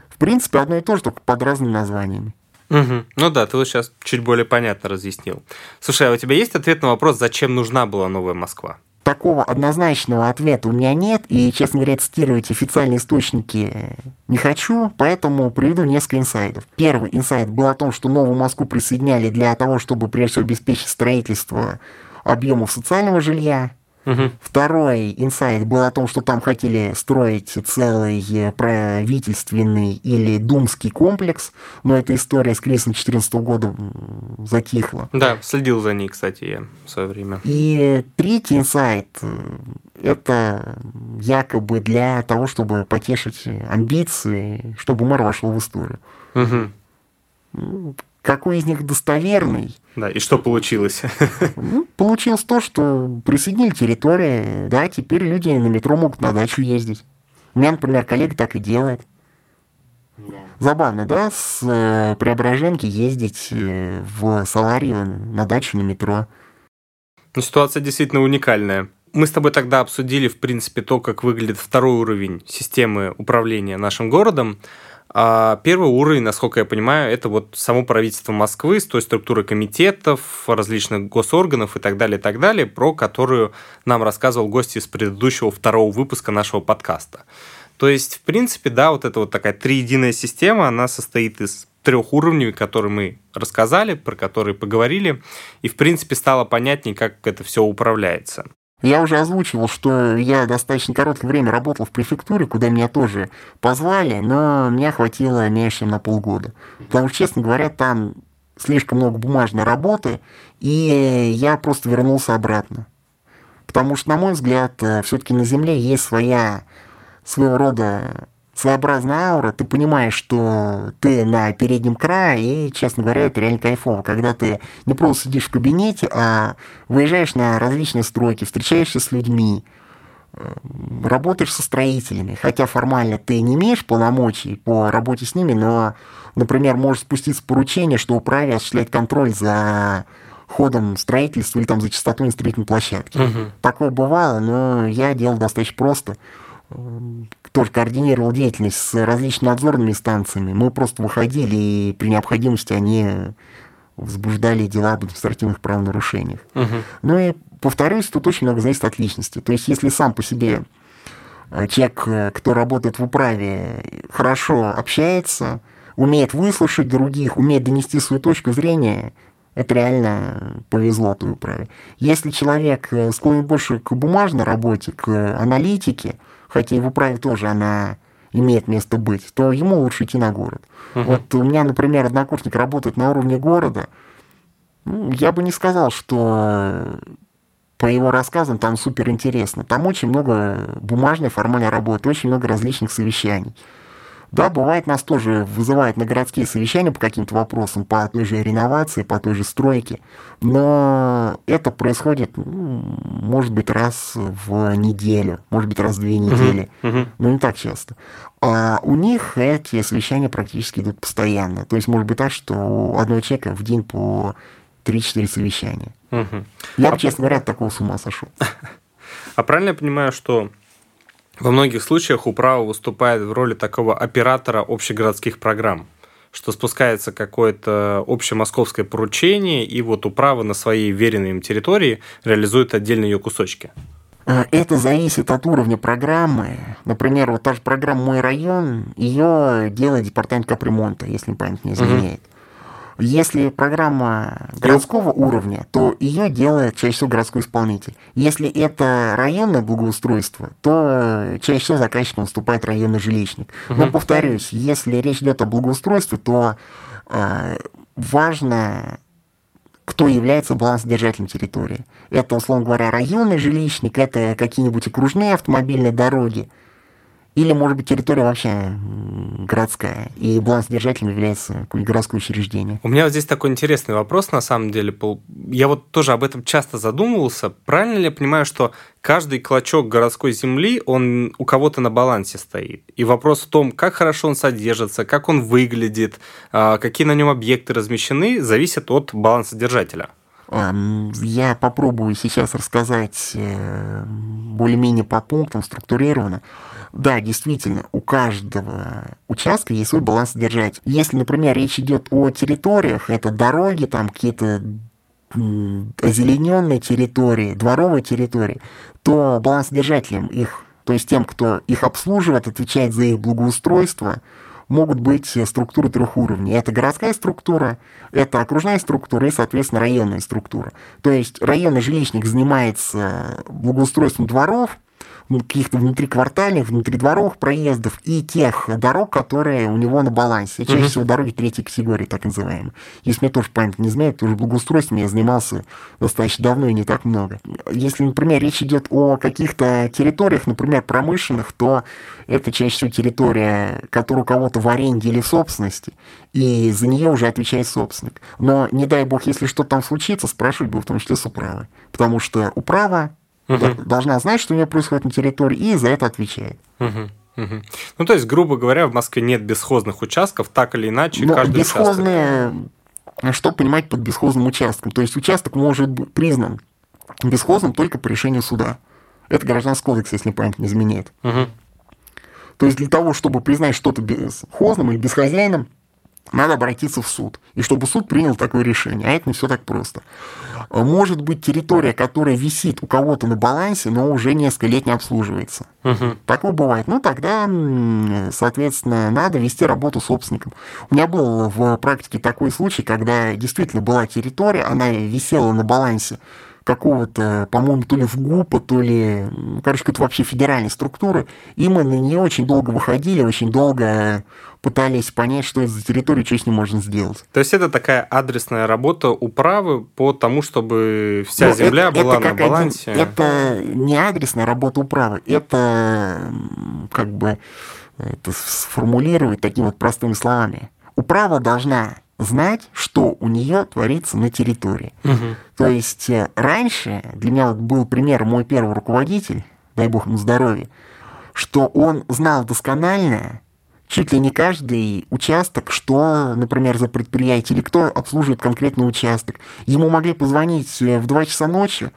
В принципе, одно и то же, только под разными названиями. Угу. Ну да, ты вот сейчас чуть более понятно разъяснил. Слушай, а у тебя есть ответ на вопрос, зачем нужна была новая Москва? Такого однозначного ответа у меня нет, и, честно говоря, цитировать официальные источники э, не хочу, поэтому приведу несколько инсайдов. Первый инсайд был о том, что новую Москву присоединяли для того, чтобы, прежде всего, обеспечить строительство объемов социального жилья, Угу. Второй инсайт был о том, что там хотели строить целый правительственный или думский комплекс, но эта история с кризисом 2014 года затихла. Да, следил за ней, кстати, я в свое время. И третий инсайт э, это якобы для того, чтобы потешить амбиции, чтобы мэр вошел в историю. Угу. Какой из них достоверный? Да, и что получилось? Ну, получилось то, что присоединили территории, да, теперь люди на метро могут на дачу ездить. У меня, например, коллега так и делает. Забавно, да, с э, Преображенки ездить э, в Саларию на дачу на метро. Ну, ситуация действительно уникальная. Мы с тобой тогда обсудили, в принципе, то, как выглядит второй уровень системы управления нашим городом. А первый уровень, насколько я понимаю, это вот само правительство Москвы с той структурой комитетов, различных госорганов и так далее, и так далее, про которую нам рассказывал гость из предыдущего второго выпуска нашего подкаста. То есть, в принципе, да, вот эта вот такая триединая система, она состоит из трех уровней, которые мы рассказали, про которые поговорили, и, в принципе, стало понятнее, как это все управляется. Я уже озвучивал, что я достаточно короткое время работал в префектуре, куда меня тоже позвали, но меня хватило меньше, чем на полгода. Потому что, честно говоря, там слишком много бумажной работы, и я просто вернулся обратно. Потому что, на мой взгляд, э, все-таки на Земле есть своя своего рода своеобразная аура, ты понимаешь, что ты на переднем крае, и, честно говоря, это реально кайфово, когда ты не просто сидишь в кабинете, а выезжаешь на различные стройки, встречаешься с людьми, э, работаешь со строителями, хотя формально ты не имеешь полномочий по работе с ними, но, например, можешь спуститься поручение, что управе осуществлять контроль за ходом строительства или там за частотой на строительной площадке. Угу. Такое бывало, но я делал достаточно просто тоже координировал деятельность с различными надзорными станциями. Мы просто выходили, и при необходимости они возбуждали дела об административных правонарушениях. Угу. Ну и, повторюсь, тут очень много зависит от личности. То есть, если сам по себе э, человек, э, кто работает в управе, хорошо общается, умеет выслушать других, умеет донести свою точку зрения, это реально повезло той управе. Если человек э, склонен больше к бумажной работе, к аналитике, хотя и в управе тоже она имеет место быть, то ему лучше идти на город. Uh-huh. Вот у меня, например, однокурсник работает на уровне города. Ну, я бы не сказал, что по его рассказам там супер интересно. Там очень много бумажной формальной работы, очень много различных совещаний. Да, бывает, нас тоже вызывают на городские совещания по каким-то вопросам, по той же реновации, по той же стройке, но это происходит, ну, может быть, раз в неделю, может быть, раз в две недели, uh-huh, uh-huh. но не так часто. А у них эти совещания практически идут постоянно. То есть, может быть так, что у одного человека в день по 3-4 совещания. Uh-huh. Я, а честно говоря, от такого с ума сошел. А правильно я понимаю, что во многих случаях управа выступает в роли такого оператора общегородских программ, что спускается какое-то общемосковское поручение, и вот управа на своей веренной им территории реализует отдельные ее кусочки. А, это зависит от уровня программы. Например, вот та же программа «Мой район», ее делает департамент капремонта, если память не изменяет. Угу. Если программа городского уровня, то ее делает чаще всего городской исполнитель. Если это районное благоустройство, то чаще всего заказчиком выступает районный жилищник. Но повторюсь, если речь идет о благоустройстве, то э, важно кто является балансодержателем территории. Это, условно говоря, районный жилищник, это какие-нибудь окружные автомобильные дороги, или, может быть, территория вообще городская, и балансодержателем является городское учреждение. У меня вот здесь такой интересный вопрос, на самом деле. Я вот тоже об этом часто задумывался. Правильно ли я понимаю, что каждый клочок городской земли, он у кого-то на балансе стоит? И вопрос в том, как хорошо он содержится, как он выглядит, а, какие на нем объекты размещены, зависит от балансодержателя. Я попробую сейчас рассказать э, более-менее по пунктам, структурированно. Да, действительно, у каждого участка есть свой баланс содержать. Если, например, речь идет о территориях, это дороги, там какие-то озелененные территории, дворовые территории, то балансодержателям их, то есть тем, кто их обслуживает, отвечает за их благоустройство, могут быть структуры трех уровней. Это городская структура, это окружная структура и, соответственно, районная структура. То есть районный жилищник занимается благоустройством дворов, каких-то внутриквартальных, внутридворовых проездов и тех дорог, которые у него на балансе. Чаще всего дороги третьей категории, так называемые. Если мне тоже память не знает, тоже благоустройством я занимался достаточно давно и не так много. Если, например, речь идет о каких-то территориях, например, промышленных, то это чаще всего территория, которая у кого-то в аренде или собственности, и за нее уже отвечает собственник. Но, не дай бог, если что-то там случится, спрашивать бы в том числе с управы. Потому что управа угу. должна знать, что у нее происходит на территории, и за это отвечает. Угу. Угу. Ну, то есть, грубо говоря, в Москве нет бесхозных участков, так или иначе, Но каждый бесхозные, участок... Что понимать под бесхозным участком? То есть, участок может быть признан бесхозным только по решению суда. Это гражданский кодекс, если память не изменяет. Угу. То есть, для того, чтобы признать что-то бесхозным или бесхозяйным, надо обратиться в суд. И чтобы суд принял такое решение. А это не все так просто. Может быть территория, которая висит у кого-то на балансе, но уже несколько лет не обслуживается. Угу. Такое бывает. Ну, тогда, соответственно, надо вести работу с собственником. У меня был в практике такой случай, когда действительно была территория, она висела на балансе какого-то, по-моему, то ли в ГУПа, то ли, короче, какой-то вообще федеральной структуры, и мы на нее очень долго выходили, очень долго пытались понять, что это за территория, что с ней можно сделать. То есть это такая адресная работа управы по тому, чтобы вся ну, земля это, была это на балансе? Один, это не адресная работа управы, это как бы это сформулировать такими вот простыми словами. Управа должна знать, что у нее творится на территории. Угу. То есть э, раньше для меня был пример мой первый руководитель, дай бог ему здоровья, что он знал досконально чуть ли не каждый участок, что, например, за предприятие или кто обслуживает конкретный участок. Ему могли позвонить э, в 2 часа ночи,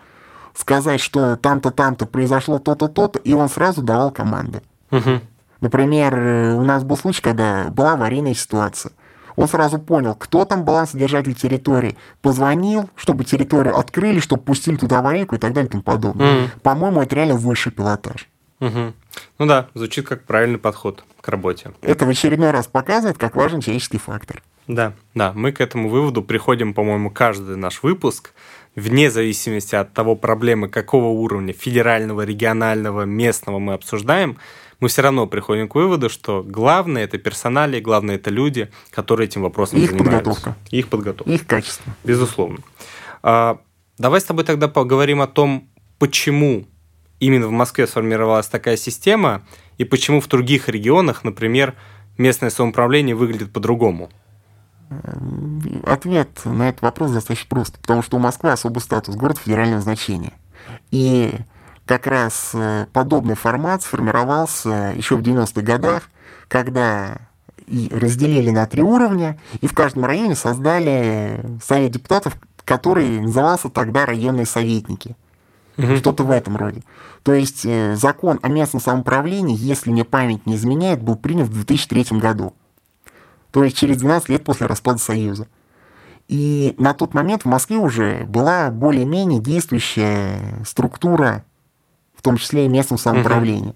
сказать, что там-то, там-то произошло то-то, то-то, и он сразу давал команды. Угу. Например, э, у нас был случай, когда была аварийная ситуация. Он сразу понял, кто там балансодержатель территории. Позвонил, чтобы территорию открыли, чтобы пустили туда аварийку и так далее и тому подобное. Mm. По-моему, это реально высший пилотаж. Угу. Ну да, звучит как правильный подход к работе. Это в очередной раз показывает, как важен человеческий фактор. Да, да, мы к этому выводу приходим, по-моему, каждый наш выпуск, вне зависимости от того проблемы, какого уровня, федерального, регионального, местного мы обсуждаем, мы все равно приходим к выводу, что главное это персонали, главное это люди, которые этим вопросом их занимаются. Подготовка. Их подготовка. Их качество. Безусловно. А, давай с тобой тогда поговорим о том, почему именно в Москве сформировалась такая система и почему в других регионах, например, местное самоуправление выглядит по-другому. Ответ на этот вопрос достаточно прост, потому что у Москвы особый статус, город федерального значения. И как раз э, подобный формат сформировался еще в 90-х годах, когда и разделили на три уровня, и в каждом районе создали совет депутатов, который назывался тогда районные советники. Угу. Что-то в этом роде. То есть э, закон о местном самоуправлении, если мне память не изменяет, был принят в 2003 году. То есть через 12 лет после распада Союза. И на тот момент в Москве уже была более-менее действующая структура в том числе и местном самоуправлении.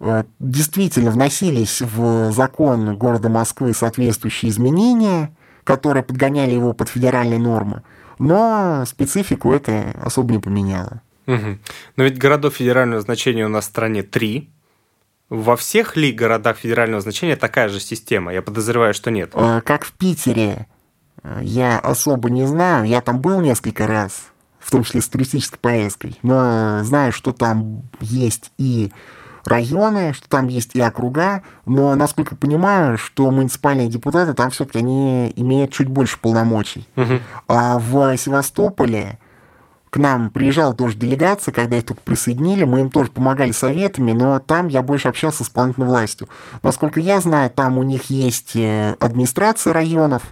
Угу. Действительно, вносились в закон города Москвы соответствующие изменения, которые подгоняли его под федеральные нормы, но специфику это особо не поменяло. Угу. Но ведь городов федерального значения у нас в стране три. Во всех ли городах федерального значения такая же система? Я подозреваю, что нет. Э, как в Питере, э, я особо не знаю. Я там был несколько раз в том числе с туристической поездкой. Но знаю, что там есть и районы, что там есть и округа, но, насколько понимаю, что муниципальные депутаты там все-таки они имеют чуть больше полномочий. Угу. А в Севастополе к нам приезжала тоже делегация, когда их только присоединили, мы им тоже помогали советами, но там я больше общался с исполнительной властью. Насколько я знаю, там у них есть э, администрация районов,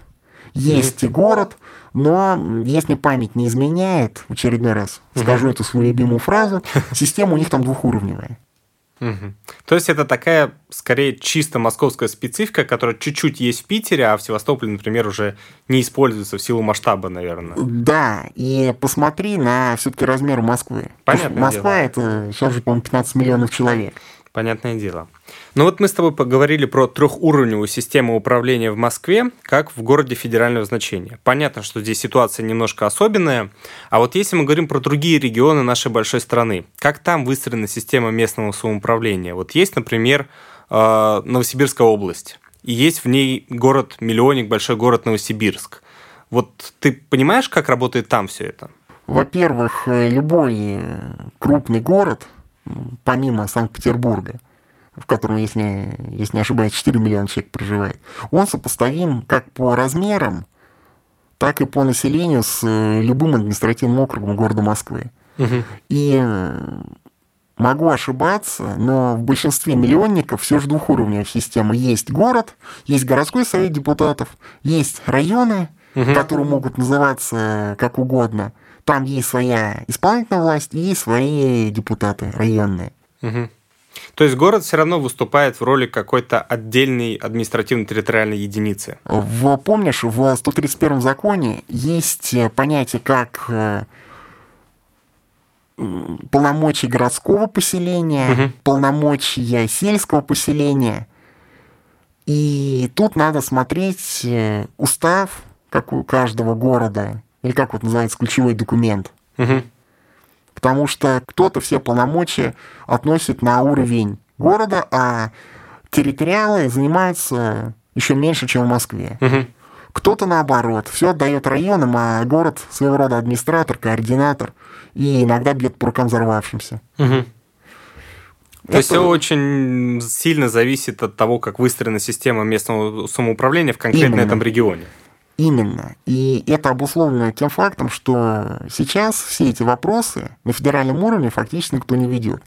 есть и город, но если память не изменяет, в очередной раз скажу эту свою любимую фразу, система у них там двухуровневая. Угу. То есть это такая, скорее, чисто московская специфика, которая чуть-чуть есть в Питере, а в Севастополе, например, уже не используется в силу масштаба, наверное. Да, и посмотри на все-таки размер Москвы. Понятно. Москва дело. это сейчас же, по-моему, 15 миллионов человек. Понятное дело. Ну вот мы с тобой поговорили про трехуровневую систему управления в Москве, как в городе федерального значения. Понятно, что здесь ситуация немножко особенная. А вот если мы говорим про другие регионы нашей большой страны, как там выстроена система местного самоуправления? Вот есть, например, э, Новосибирская область, и есть в ней город-миллионник, большой город Новосибирск. Вот ты понимаешь, как работает там все это? Во-первых, э, любой э, крупный город – помимо Санкт-Петербурга, в котором, если, если не ошибаюсь, 4 миллиона человек проживает, он сопоставим как по размерам, так и по населению с э, любым административным округом города Москвы. Угу. И э, могу ошибаться, но в большинстве миллионников все же двухуровневая система. Есть город, есть городской совет депутатов, есть районы, угу. которые могут называться как угодно, там есть своя исполнительная власть и свои депутаты районные. Угу. То есть город все равно выступает в роли какой-то отдельной административно-территориальной единицы. В, помнишь, в 131 законе есть понятие как э, полномочия городского поселения, угу. полномочия сельского поселения. И тут надо смотреть э, устав, как у каждого города, или как вот называется, ключевой документ. Угу. Потому что кто-то все полномочия относит на уровень города, а территориалы занимаются еще меньше, чем в Москве. Угу. Кто-то наоборот, все отдает районам, а город своего рода администратор, координатор, и иногда бьет по рукам взорвавшимся. Угу. То есть все очень сильно зависит от того, как выстроена система местного самоуправления в конкретно Именно. этом регионе. Именно. И это обусловлено тем фактом, что сейчас все эти вопросы на федеральном уровне фактически никто не ведет.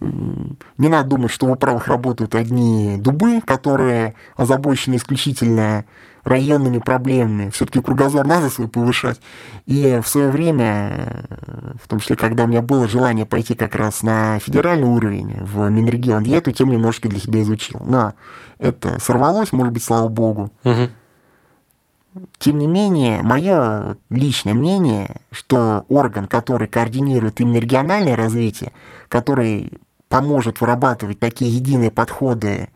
Не надо думать, что в управах работают одни дубы, которые озабочены исключительно районными проблемами. Все-таки кругозор надо свой повышать. И в свое время, в том числе, когда у меня было желание пойти как раз на федеральный уровень в Минрегион, я эту тему немножко для себя изучил. Но это сорвалось, может быть, слава богу. Угу. Тем не менее, мое личное мнение, что орган, который координирует именно региональное развитие, который поможет вырабатывать такие единые подходы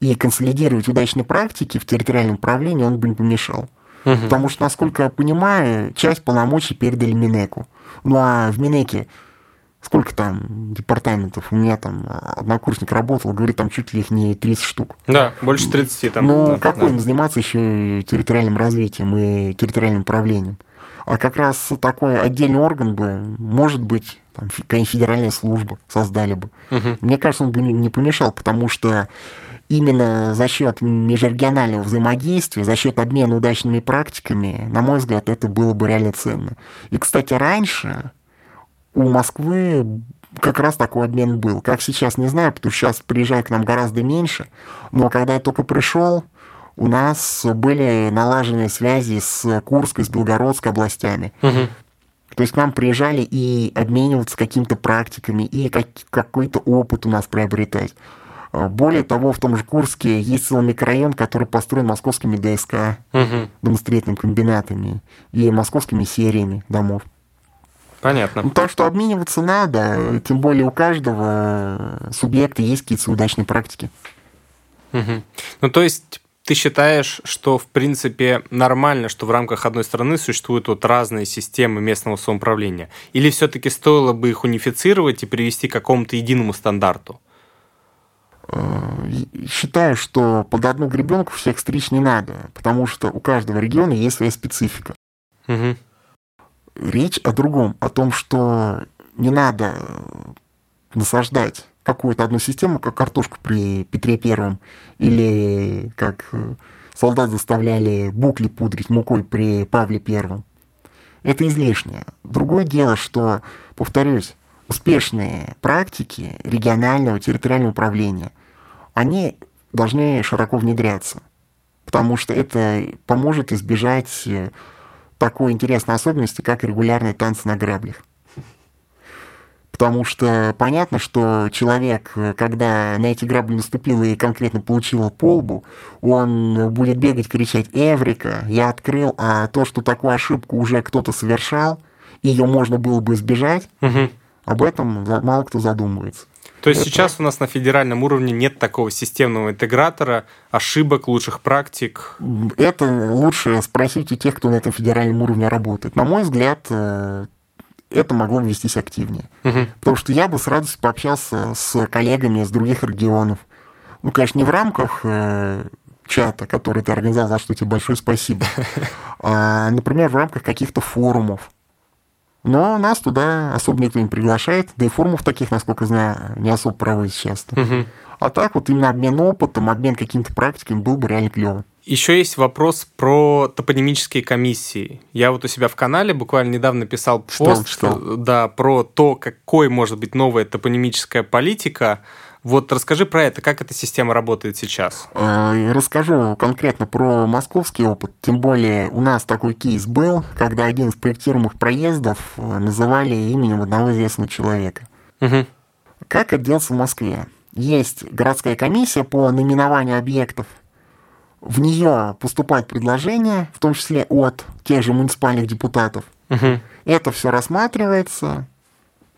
и консолидировать удачные практики в территориальном управлении, он бы не помешал. Угу. Потому что, насколько я понимаю, часть полномочий передали Минеку. Ну а в Минеке сколько там департаментов, у меня там однокурсник работал, говорит, там чуть ли их не 30 штук. Да, больше 30 там. Ну, да, какой да. заниматься еще территориальным развитием и территориальным управлением? А как раз такой отдельный орган бы, может быть, там, федеральная служба создали бы. Угу. Мне кажется, он бы не помешал, потому что именно за счет межрегионального взаимодействия, за счет обмена удачными практиками, на мой взгляд, это было бы реально ценно. И, кстати, раньше у Москвы как раз такой обмен был. Как сейчас, не знаю, потому что сейчас приезжает к нам гораздо меньше. Но когда я только пришел, у нас были налажены связи с Курской, с Белгородской областями. Угу. То есть к нам приезжали и обмениваться какими-то практиками, и как, какой-то опыт у нас приобретать. Более того, в том же Курске есть целый микрорайон, который построен московскими ДСК, угу. домостроительными комбинатами и московскими сериями домов. Понятно. Ну, так что обмениваться надо, тем более у каждого субъекта есть какие-то удачные практики. Угу. Ну, то есть ты считаешь, что в принципе нормально, что в рамках одной страны существуют вот разные системы местного самоуправления? Или все-таки стоило бы их унифицировать и привести к какому-то единому стандарту? Э, считаю, что под одну гребенку всех стричь не надо, потому что у каждого региона есть своя специфика. Угу речь о другом, о том, что не надо насаждать какую-то одну систему, как картошку при Петре Первом, или как солдат заставляли букли пудрить мукой при Павле Первом. Это излишнее. Другое дело, что, повторюсь, успешные практики регионального территориального управления, они должны широко внедряться, потому что это поможет избежать такой интересной особенности, как регулярные танцы на граблях. Потому что понятно, что человек, когда на эти грабли наступил и конкретно получил по лбу, он будет бегать, кричать «Эврика! Я открыл!» А то, что такую ошибку уже кто-то совершал, ее можно было бы избежать, угу. об этом мало кто задумывается. То есть сейчас у нас на федеральном уровне нет такого системного интегратора, ошибок, лучших практик? Это лучше спросить у тех, кто на этом федеральном уровне работает. На мой взгляд, э, это могло бы вестись активнее. Угу. Потому что я бы с радостью пообщался с коллегами из других регионов. Ну, конечно, не в рамках э, чата, который ты организовал, за что тебе большое спасибо, а, например, в рамках каких-то форумов. Но нас туда особо никто не приглашает, да и форумов таких, насколько знаю, не особо проводят часто. Угу. А так вот именно обмен опытом, обмен какими-то практиками был бы реально клево. Еще есть вопрос про топонимические комиссии. Я вот у себя в канале буквально недавно писал пост что, что? Да, про то, какой может быть новая топонимическая политика. Вот расскажи про это, как эта система работает сейчас. Э, расскажу конкретно про московский опыт. Тем более у нас такой кейс был, когда один из проектируемых проездов э, называли именем одного известного человека. Угу. Как это делается в Москве? Есть городская комиссия по наименованию объектов – в нее поступают предложения, в том числе от тех же муниципальных депутатов. Угу. Это все рассматривается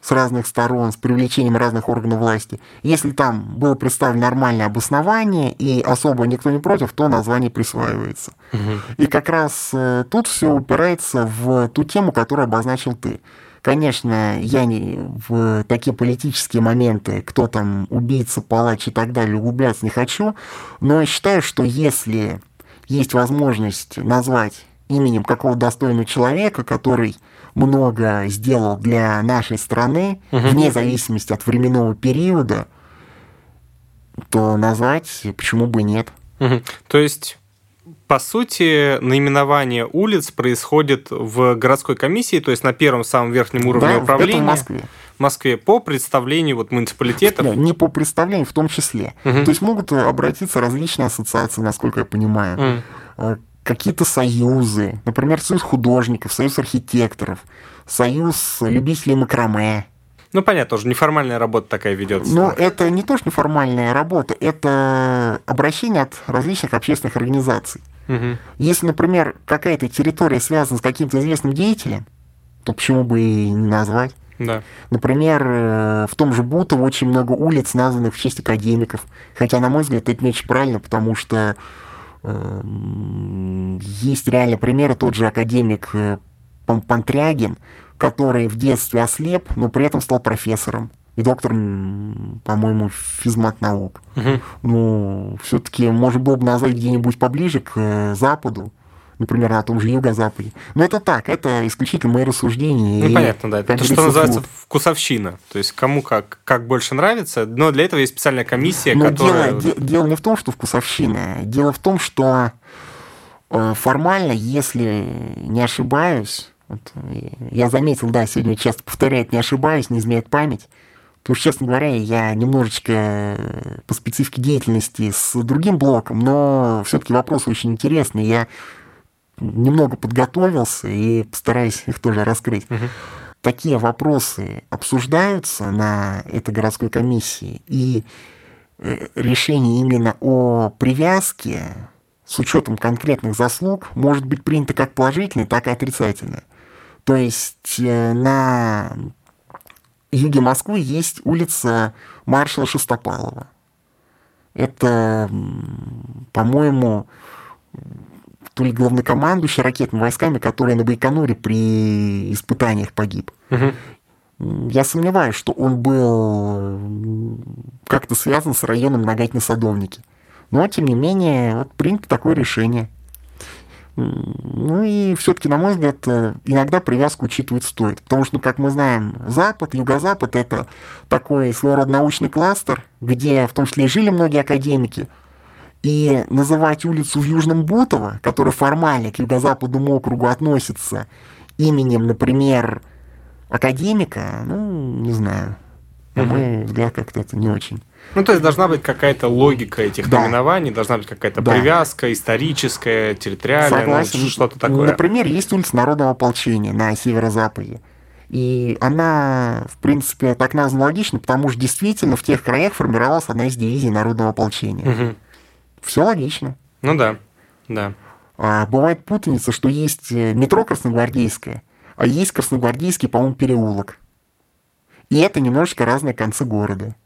с разных сторон, с привлечением разных органов власти. Если там было представлено нормальное обоснование и особо никто не против, то название присваивается. Угу. И как раз э, тут все упирается в ту тему, которую обозначил ты. Конечно, я не в такие политические моменты, кто там убийца, палач и так далее, углубляться не хочу, но считаю, что если есть возможность назвать именем какого-то достойного человека, который много сделал для нашей страны, угу. вне зависимости от временного периода, то назвать почему бы нет. Угу. То есть по сути, наименование улиц происходит в городской комиссии, то есть на первом самом верхнем уровне да, управления. в Москве. В Москве по представлению вот муниципалитетов. Да, не по представлению в том числе. Угу. То есть могут обратиться различные ассоциации, насколько я понимаю. Угу. Какие-то союзы, например, союз художников, союз архитекторов, союз любителей макраме. Ну, понятно, уже неформальная работа такая ведется. Но это не то, что неформальная работа, это обращение от различных общественных организаций. Угу. Если, например, какая-то территория связана с каким-то известным деятелем, то почему бы и не назвать? Да. Например, э, в том же Бутово очень много улиц, названных в честь академиков. Хотя, на мой взгляд, это не очень правильно, потому что есть реально примеры, тот же академик э, Пантрягин, который в детстве ослеп, но при этом стал профессором и доктором, по-моему, физмат наук. Угу. Ну, все-таки, может, было бы назвать где-нибудь поближе к э, Западу, например, на том же юго-западе. Но это так, это исключительно мои рассуждения. Ну, и, понятно, да. Это что называется вот. вкусовщина. То есть кому как, как больше нравится, но для этого есть специальная комиссия, но которая... Дело, де, дело не в том, что вкусовщина. Дело в том, что э, формально, если не ошибаюсь, вот, я заметил, да, сегодня часто повторяет, не ошибаюсь, не изменяет память. Потому что, честно говоря, я немножечко э, по специфике деятельности с другим блоком, но все-таки вопрос очень интересный. Я немного подготовился и постараюсь их тоже раскрыть. Угу. Такие вопросы обсуждаются на этой городской комиссии, и э, решение именно о привязке с учетом конкретных заслуг может быть принято как положительное, так и отрицательное. То есть э, на юге Москвы есть улица маршала Шестопалова. Это, по-моему, то ли главнокомандующий ракетными войсками, который на Байконуре при испытаниях погиб. Угу. Я сомневаюсь, что он был как-то связан с районом Нагатино-Садовники. Но, тем не менее, вот принято такое решение. Ну и все-таки, на мой взгляд, э, иногда привязку учитывать стоит. Потому что, как мы знаем, Запад, Юго-Запад — это такой своего рода научный кластер, где в том числе и жили многие академики. И называть улицу в Южном Бутово, которая формально к Юго-Западному округу относится, именем, например, академика, ну, не знаю. На мой взгляд, как-то это не очень. Ну, то есть должна быть какая-то логика этих да. наименований, должна быть какая-то да. привязка историческая, территориальная, ну, что-то такое. Например, есть улица Народного ополчения на северо-западе. И она, в принципе, так названа логично, потому что действительно в тех краях формировалась одна из дивизий Народного ополчения. Угу. Все логично. Ну да, да. А бывает путаница, что есть э, метро Красногвардейское, а есть Красногвардейский, по-моему, переулок. И это немножечко разные концы города.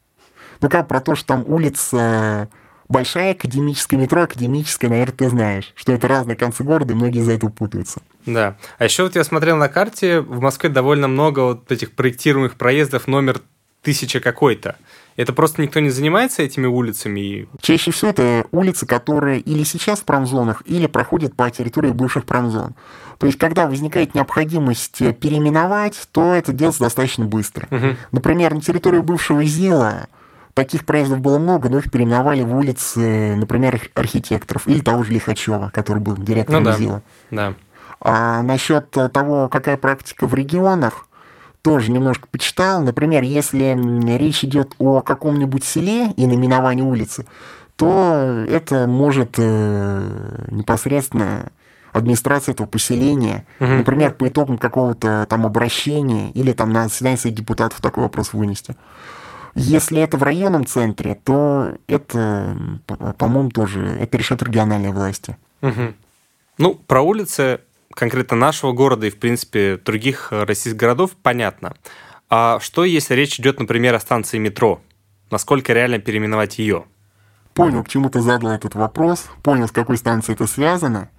Только про то, что там улица большая академическая, метро академическая, наверное, ты знаешь, что это разные концы города, и многие за это путаются. Да. А еще вот я смотрел на карте, в Москве довольно много вот этих проектируемых проездов номер тысяча какой-то. Это просто никто не занимается этими улицами? Чаще всего это улицы, которые или сейчас в промзонах, или проходят по территории бывших промзон. То есть, когда возникает необходимость переименовать, то это делается достаточно быстро. Угу. Например, на территории бывшего ЗИЛа таких проездов было много, но их переименовали в улицы, например, архитекторов или того же Лихачева, который был директором ну, да. ЗИЛа. Да. А насчет того, какая практика в регионах, тоже немножко почитал. Например, если речь идет о каком-нибудь селе и наименовании улицы, то это может э, непосредственно администрация этого поселения, угу. например, по итогам какого-то там обращения или там на заседание депутатов такой вопрос вынести. Если это в районном центре, то это, по-моему, тоже это решат региональные власти. Угу. Ну, про улицы конкретно нашего города и, в принципе, других э, российских городов, понятно. А что, если речь идет, например, о станции метро? Насколько реально переименовать ее? Понял, к чему ты задал этот вопрос, понял, с какой станцией это связано.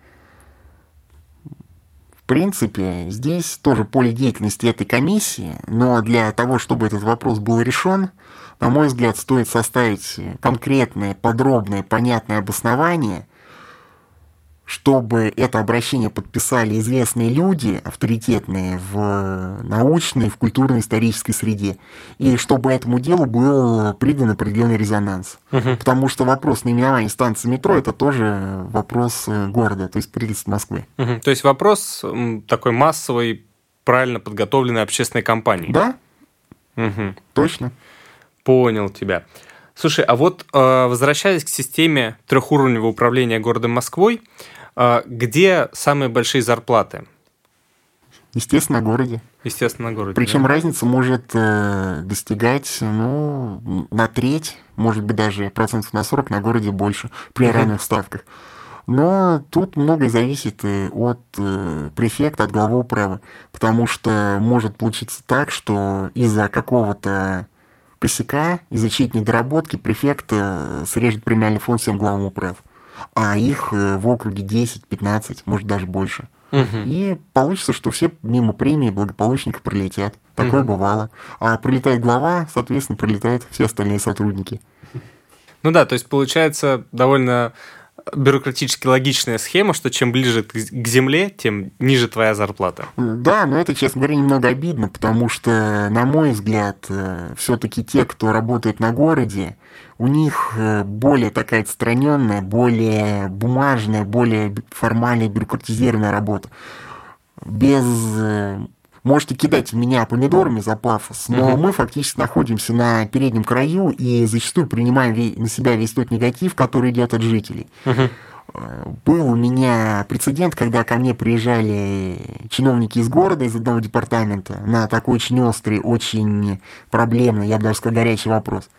В принципе, здесь тоже поле деятельности этой комиссии, но для того, чтобы этот вопрос был решен, на мой взгляд, стоит составить конкретное, подробное, понятное обоснование чтобы это обращение подписали известные люди, авторитетные в научной, в культурно-исторической среде, и чтобы этому делу был придан определенный резонанс. Угу. Потому что вопрос наименования станции метро это тоже вопрос э, города, то есть правительства Москвы. Угу. То есть вопрос такой массовой, правильно подготовленной общественной кампании. Да. Угу. Точно. Понял тебя. Слушай, а вот э, возвращаясь к системе трехуровневого управления городом Москвой, где самые большие зарплаты? Естественно, в городе. Естественно, в городе. Причем да? разница может э, достигать, ну, на треть, может быть, даже процентов на 40 на городе больше при uh-huh. равных ставках. Но тут многое зависит э, от э, префекта, от главы управы, потому что может получиться так, что из-за какого-то косяка, из-за чьей-то недоработки префект срежет премиальный фонд всем главам управ а их э, в округе 10-15, может даже больше. Угу. И получится, что все мимо премии благополучника прилетят. Такое угу. бывало. А прилетает глава, соответственно, прилетают все остальные сотрудники. Ну да, то есть получается довольно бюрократически логичная схема, что чем ближе к земле, тем ниже твоя зарплата. Да, но это, честно говоря, немного обидно, потому что, на мой взгляд, э, все-таки те, кто работает на городе, у них э, более такая отстраненная, более бумажная, более формальная, бюрократизированная работа. Без э, можете кидать в меня помидорами за пафос, но uh-huh. мы фактически находимся на переднем краю и зачастую принимаем на себя весь тот негатив, который идет от жителей. Uh-huh. Был у меня прецедент, когда ко мне приезжали чиновники из города, из одного департамента, на такой очень острый, очень проблемный, я бы даже сказал, горячий вопрос.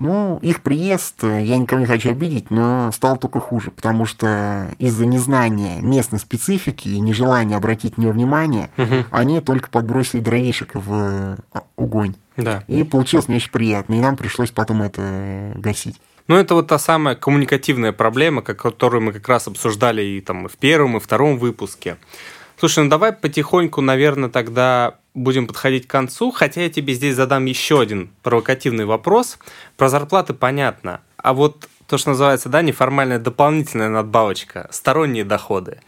Ну, их приезд, э, я никого не хочу обидеть, но стал только хуже, потому что из-за незнания местной специфики и нежелания обратить на нее внимание, угу. они только подбросили дровишек в а, огонь. Да. И получилось не очень приятно, и нам пришлось потом это э, гасить. Ну, это вот та самая коммуникативная проблема, которую мы как раз обсуждали и там и в первом, и втором выпуске. Слушай, ну давай потихоньку, наверное, тогда будем подходить к концу, хотя я тебе здесь задам еще один провокативный вопрос. Про зарплаты понятно, а вот то, что называется, да, неформальная дополнительная надбавочка, сторонние доходы,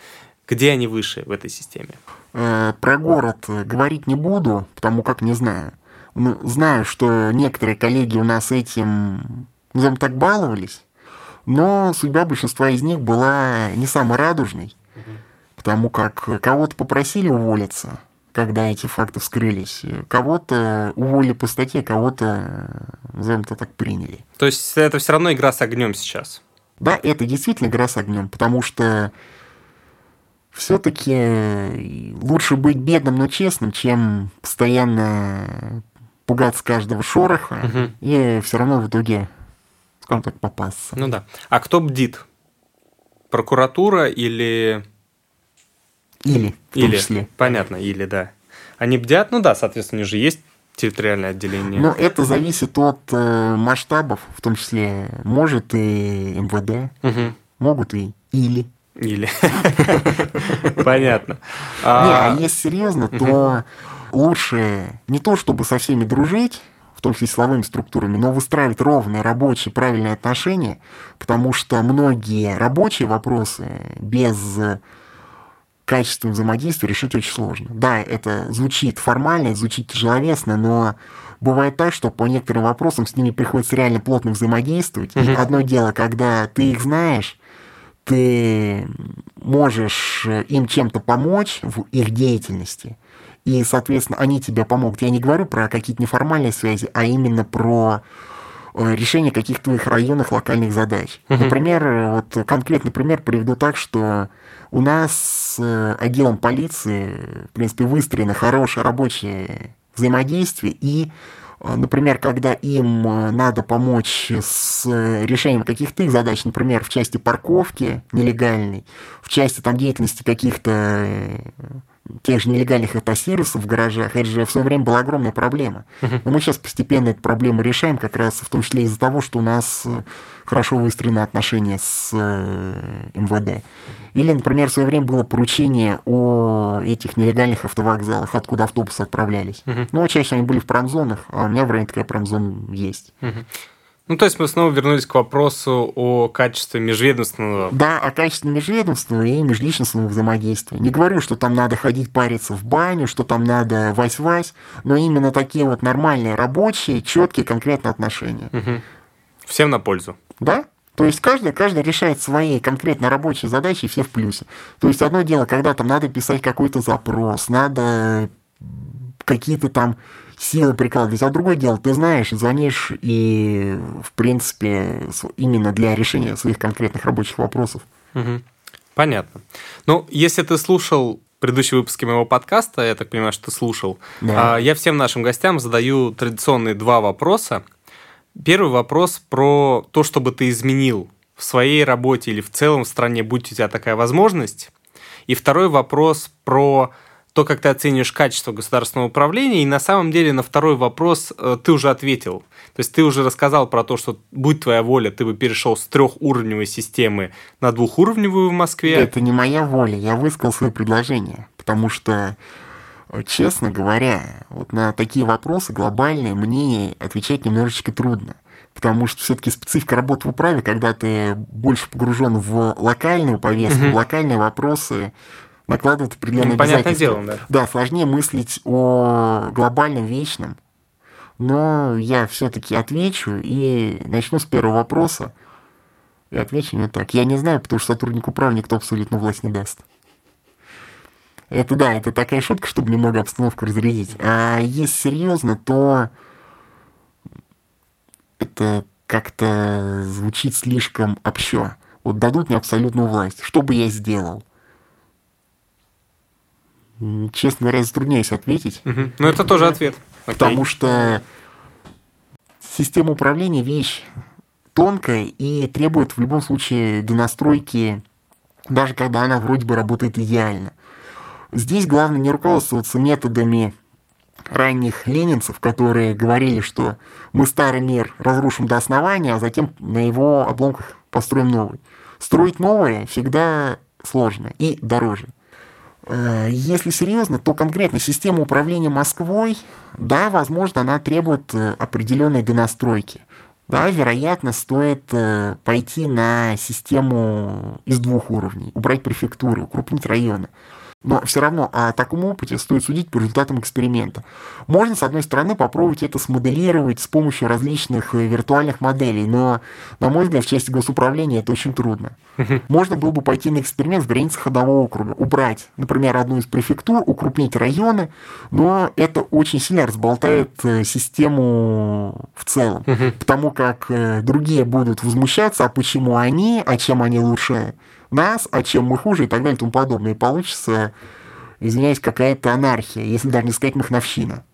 где они выше в этой системе? Э, про город говорить не буду, потому как не знаю. Ну, знаю, что некоторые коллеги у нас этим, назовем так, баловались, но судьба большинства из них была не самой радужной потому как кого-то попросили уволиться, когда эти факты вскрылись. Кого-то уволили по статье, кого-то, назовем это так, приняли. То есть это все равно игра с огнем сейчас? Да, это действительно игра с огнем, потому что все-таки лучше быть бедным, но честным, чем постоянно пугаться каждого шороха угу. и все равно в итоге, скажем так, попасться. Ну да. А кто бдит? Прокуратура или или, в или, том числе. Понятно, или, да. Они бдят, ну да, соответственно, у них же есть территориальное отделение? Ну, это зависит от э, масштабов, в том числе может и МВД, Мгм. могут и или. Или. Понятно. Не, А, а если серьезно, то лучше не то, чтобы со всеми дружить, в том числе силовыми структурами, но выстраивать ровные, рабочие, правильные отношения, потому что многие рабочие вопросы без качественного взаимодействия решить очень сложно. Да, это звучит формально, звучит тяжеловесно, но бывает так, что по некоторым вопросам с ними приходится реально плотно взаимодействовать. И одно дело, когда ты их знаешь, ты можешь э, им чем-то помочь в их деятельности, и, соответственно, они тебе помогут. Я не говорю про какие-то неформальные связи, а именно про э, решение каких-то твоих районных локальных задач. Например, э, вот конкретный пример приведу так, что у нас с э, отделом полиции, в принципе, выстроено хорошее рабочее взаимодействие, и э, Например, когда им э, надо помочь с решением каких-то их задач, например, в части парковки нелегальной, в части там деятельности каких-то тех же нелегальных автосервисов в гаражах, это же в свое время была огромная проблема. Но мы сейчас постепенно эту проблему решаем, как раз в том числе из-за того, что у нас э, хорошо выстроены отношения с э, МВД. Или, например, в свое время было поручение о этих нелегальных автовокзалах, откуда автобусы отправлялись. Ну, чаще они были в промзонах, а у меня в районе такая промзон есть. Ну, то есть мы снова вернулись к вопросу о качестве межведомственного. Да, о качестве межведомственного и межличностного взаимодействия. Не говорю, что там надо ходить париться в баню, что там надо вась-вась, но именно такие вот нормальные, рабочие, четкие, конкретные отношения. Всем на пользу. Да? То есть каждый, каждый решает свои конкретно рабочие задачи, и все в плюсе. То есть одно дело, когда там надо писать какой-то запрос, надо какие-то там силы прикладывать, а другое дело, ты знаешь, звонишь и, в принципе, именно для решения своих конкретных рабочих вопросов. Мгм. Понятно. Ну, если ты слушал предыдущие выпуски моего подкаста, я так понимаю, что ты слушал, Да. а, я всем нашим гостям задаю традиционные два вопроса. Первый вопрос про то, чтобы ты изменил в своей работе или в целом в стране, будь у тебя такая возможность. И второй вопрос про то, как ты оцениваешь качество государственного управления. И на самом деле на второй вопрос э, ты уже ответил. То есть ты уже рассказал про то, что будь твоя воля, ты бы перешел с трехуровневой системы на двухуровневую в Москве. Это не моя воля, я высказал свое предложение, потому что, э, честно говоря, вот на такие вопросы глобальные мне отвечать немножечко трудно. Потому что все-таки специфика работы в управе, когда ты больше погружен в локальную повестку, в локальные вопросы, накладывает определенные Ну, понятное дело, да. Да, сложнее мыслить о глобальном вечном. Но я все-таки отвечу и начну с первого вопроса. И отвечу не так. Я не знаю, потому что сотрудник управы никто абсолютно власть не даст. Это да, это такая шутка, чтобы немного обстановку разрядить. А если серьезно, то это как-то звучит слишком общо. Вот дадут мне абсолютную власть. Что бы я сделал? Честно говоря, затрудняюсь ответить. Мгм. Ну, это тоже ответ. Окей. Потому что система управления вещь тонкая и требует в любом случае донастройки, даже когда она вроде бы работает идеально. Здесь главное не руководствоваться методами ранних ленинцев, которые говорили, что мы старый мир разрушим до основания, а затем на его обломках построим новый. Строить новое всегда сложно и дороже. Э, Если серьезно, то конкретно система управления Москвой, да, возможно, она требует э, определенной донастройки. Да, вероятно, стоит э, пойти на систему из двух уровней, убрать префектуры, укрупнить районы. Но все равно о таком опыте стоит судить по результатам эксперимента. Можно, с одной стороны, попробовать это смоделировать с помощью различных э, виртуальных моделей, но, на мой взгляд, в части госуправления это очень трудно. Можно было бы пойти на эксперимент в границах ходового округа, убрать, например, одну из префектур, укрупнить районы, но это очень сильно разболтает э, систему в целом, потому как э, другие будут возмущаться, а почему они, а чем они лучше нас, а чем мы хуже и так далее и тому подобное. И получится, извиняюсь, какая-то анархия, если даже не сказать махновщина.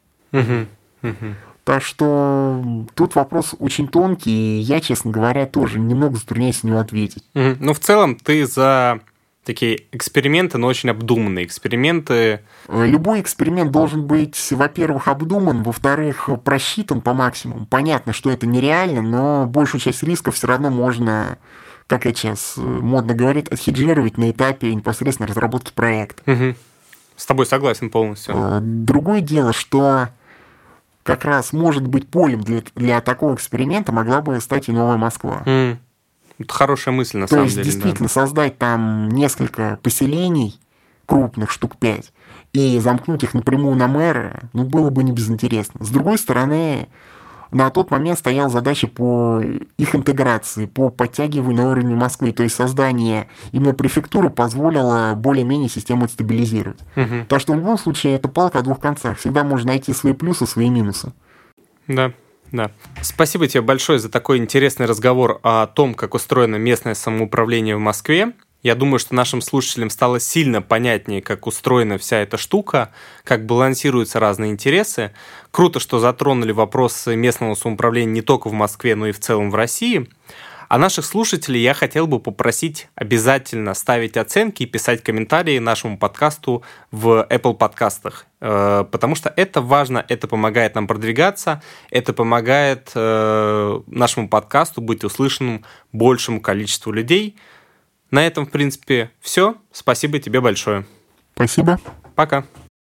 Так что тут вопрос очень тонкий, и я, честно говоря, тоже немного затрудняюсь на него ответить. Мгм. Ну, в целом, ты за такие эксперименты, но очень обдуманные эксперименты. Э, любой эксперимент должен быть, во-первых, обдуман, во-вторых, просчитан по максимуму. Понятно, что это нереально, но большую часть рисков все равно можно, как я сейчас э, модно говорить, отхеджировать на этапе непосредственно разработки проекта. Угу. С тобой согласен полностью. Э, другое дело, что как раз может быть полем для, для такого эксперимента могла бы стать и Новая Москва. Mm. Это хорошая мысль, на То самом есть, деле. действительно, да. создать там несколько поселений, крупных, штук пять, и замкнуть их напрямую на мэра, ну, было бы не безинтересно. С другой стороны, на тот момент стояла задача по их интеграции, по подтягиванию на уровень Москвы. То есть создание именно префектуры позволило более-менее систему стабилизировать. Угу. Так что в любом случае это палка о двух концах. Всегда можно найти свои плюсы, свои минусы. Да. Да. Спасибо тебе большое за такой интересный разговор о том, как устроено местное самоуправление в Москве. Я думаю, что нашим слушателям стало сильно понятнее, как устроена вся эта штука, как балансируются разные интересы. Круто, что затронули вопросы местного самоуправления не только в Москве, но и в целом в России. А наших слушателей я хотел бы попросить обязательно ставить оценки и писать комментарии нашему подкасту в Apple подкастах, э, потому что это важно, это помогает нам продвигаться, это помогает э, нашему подкасту быть услышанным большему количеству людей. На этом, в принципе, все. Спасибо тебе большое. Спасибо. Пока.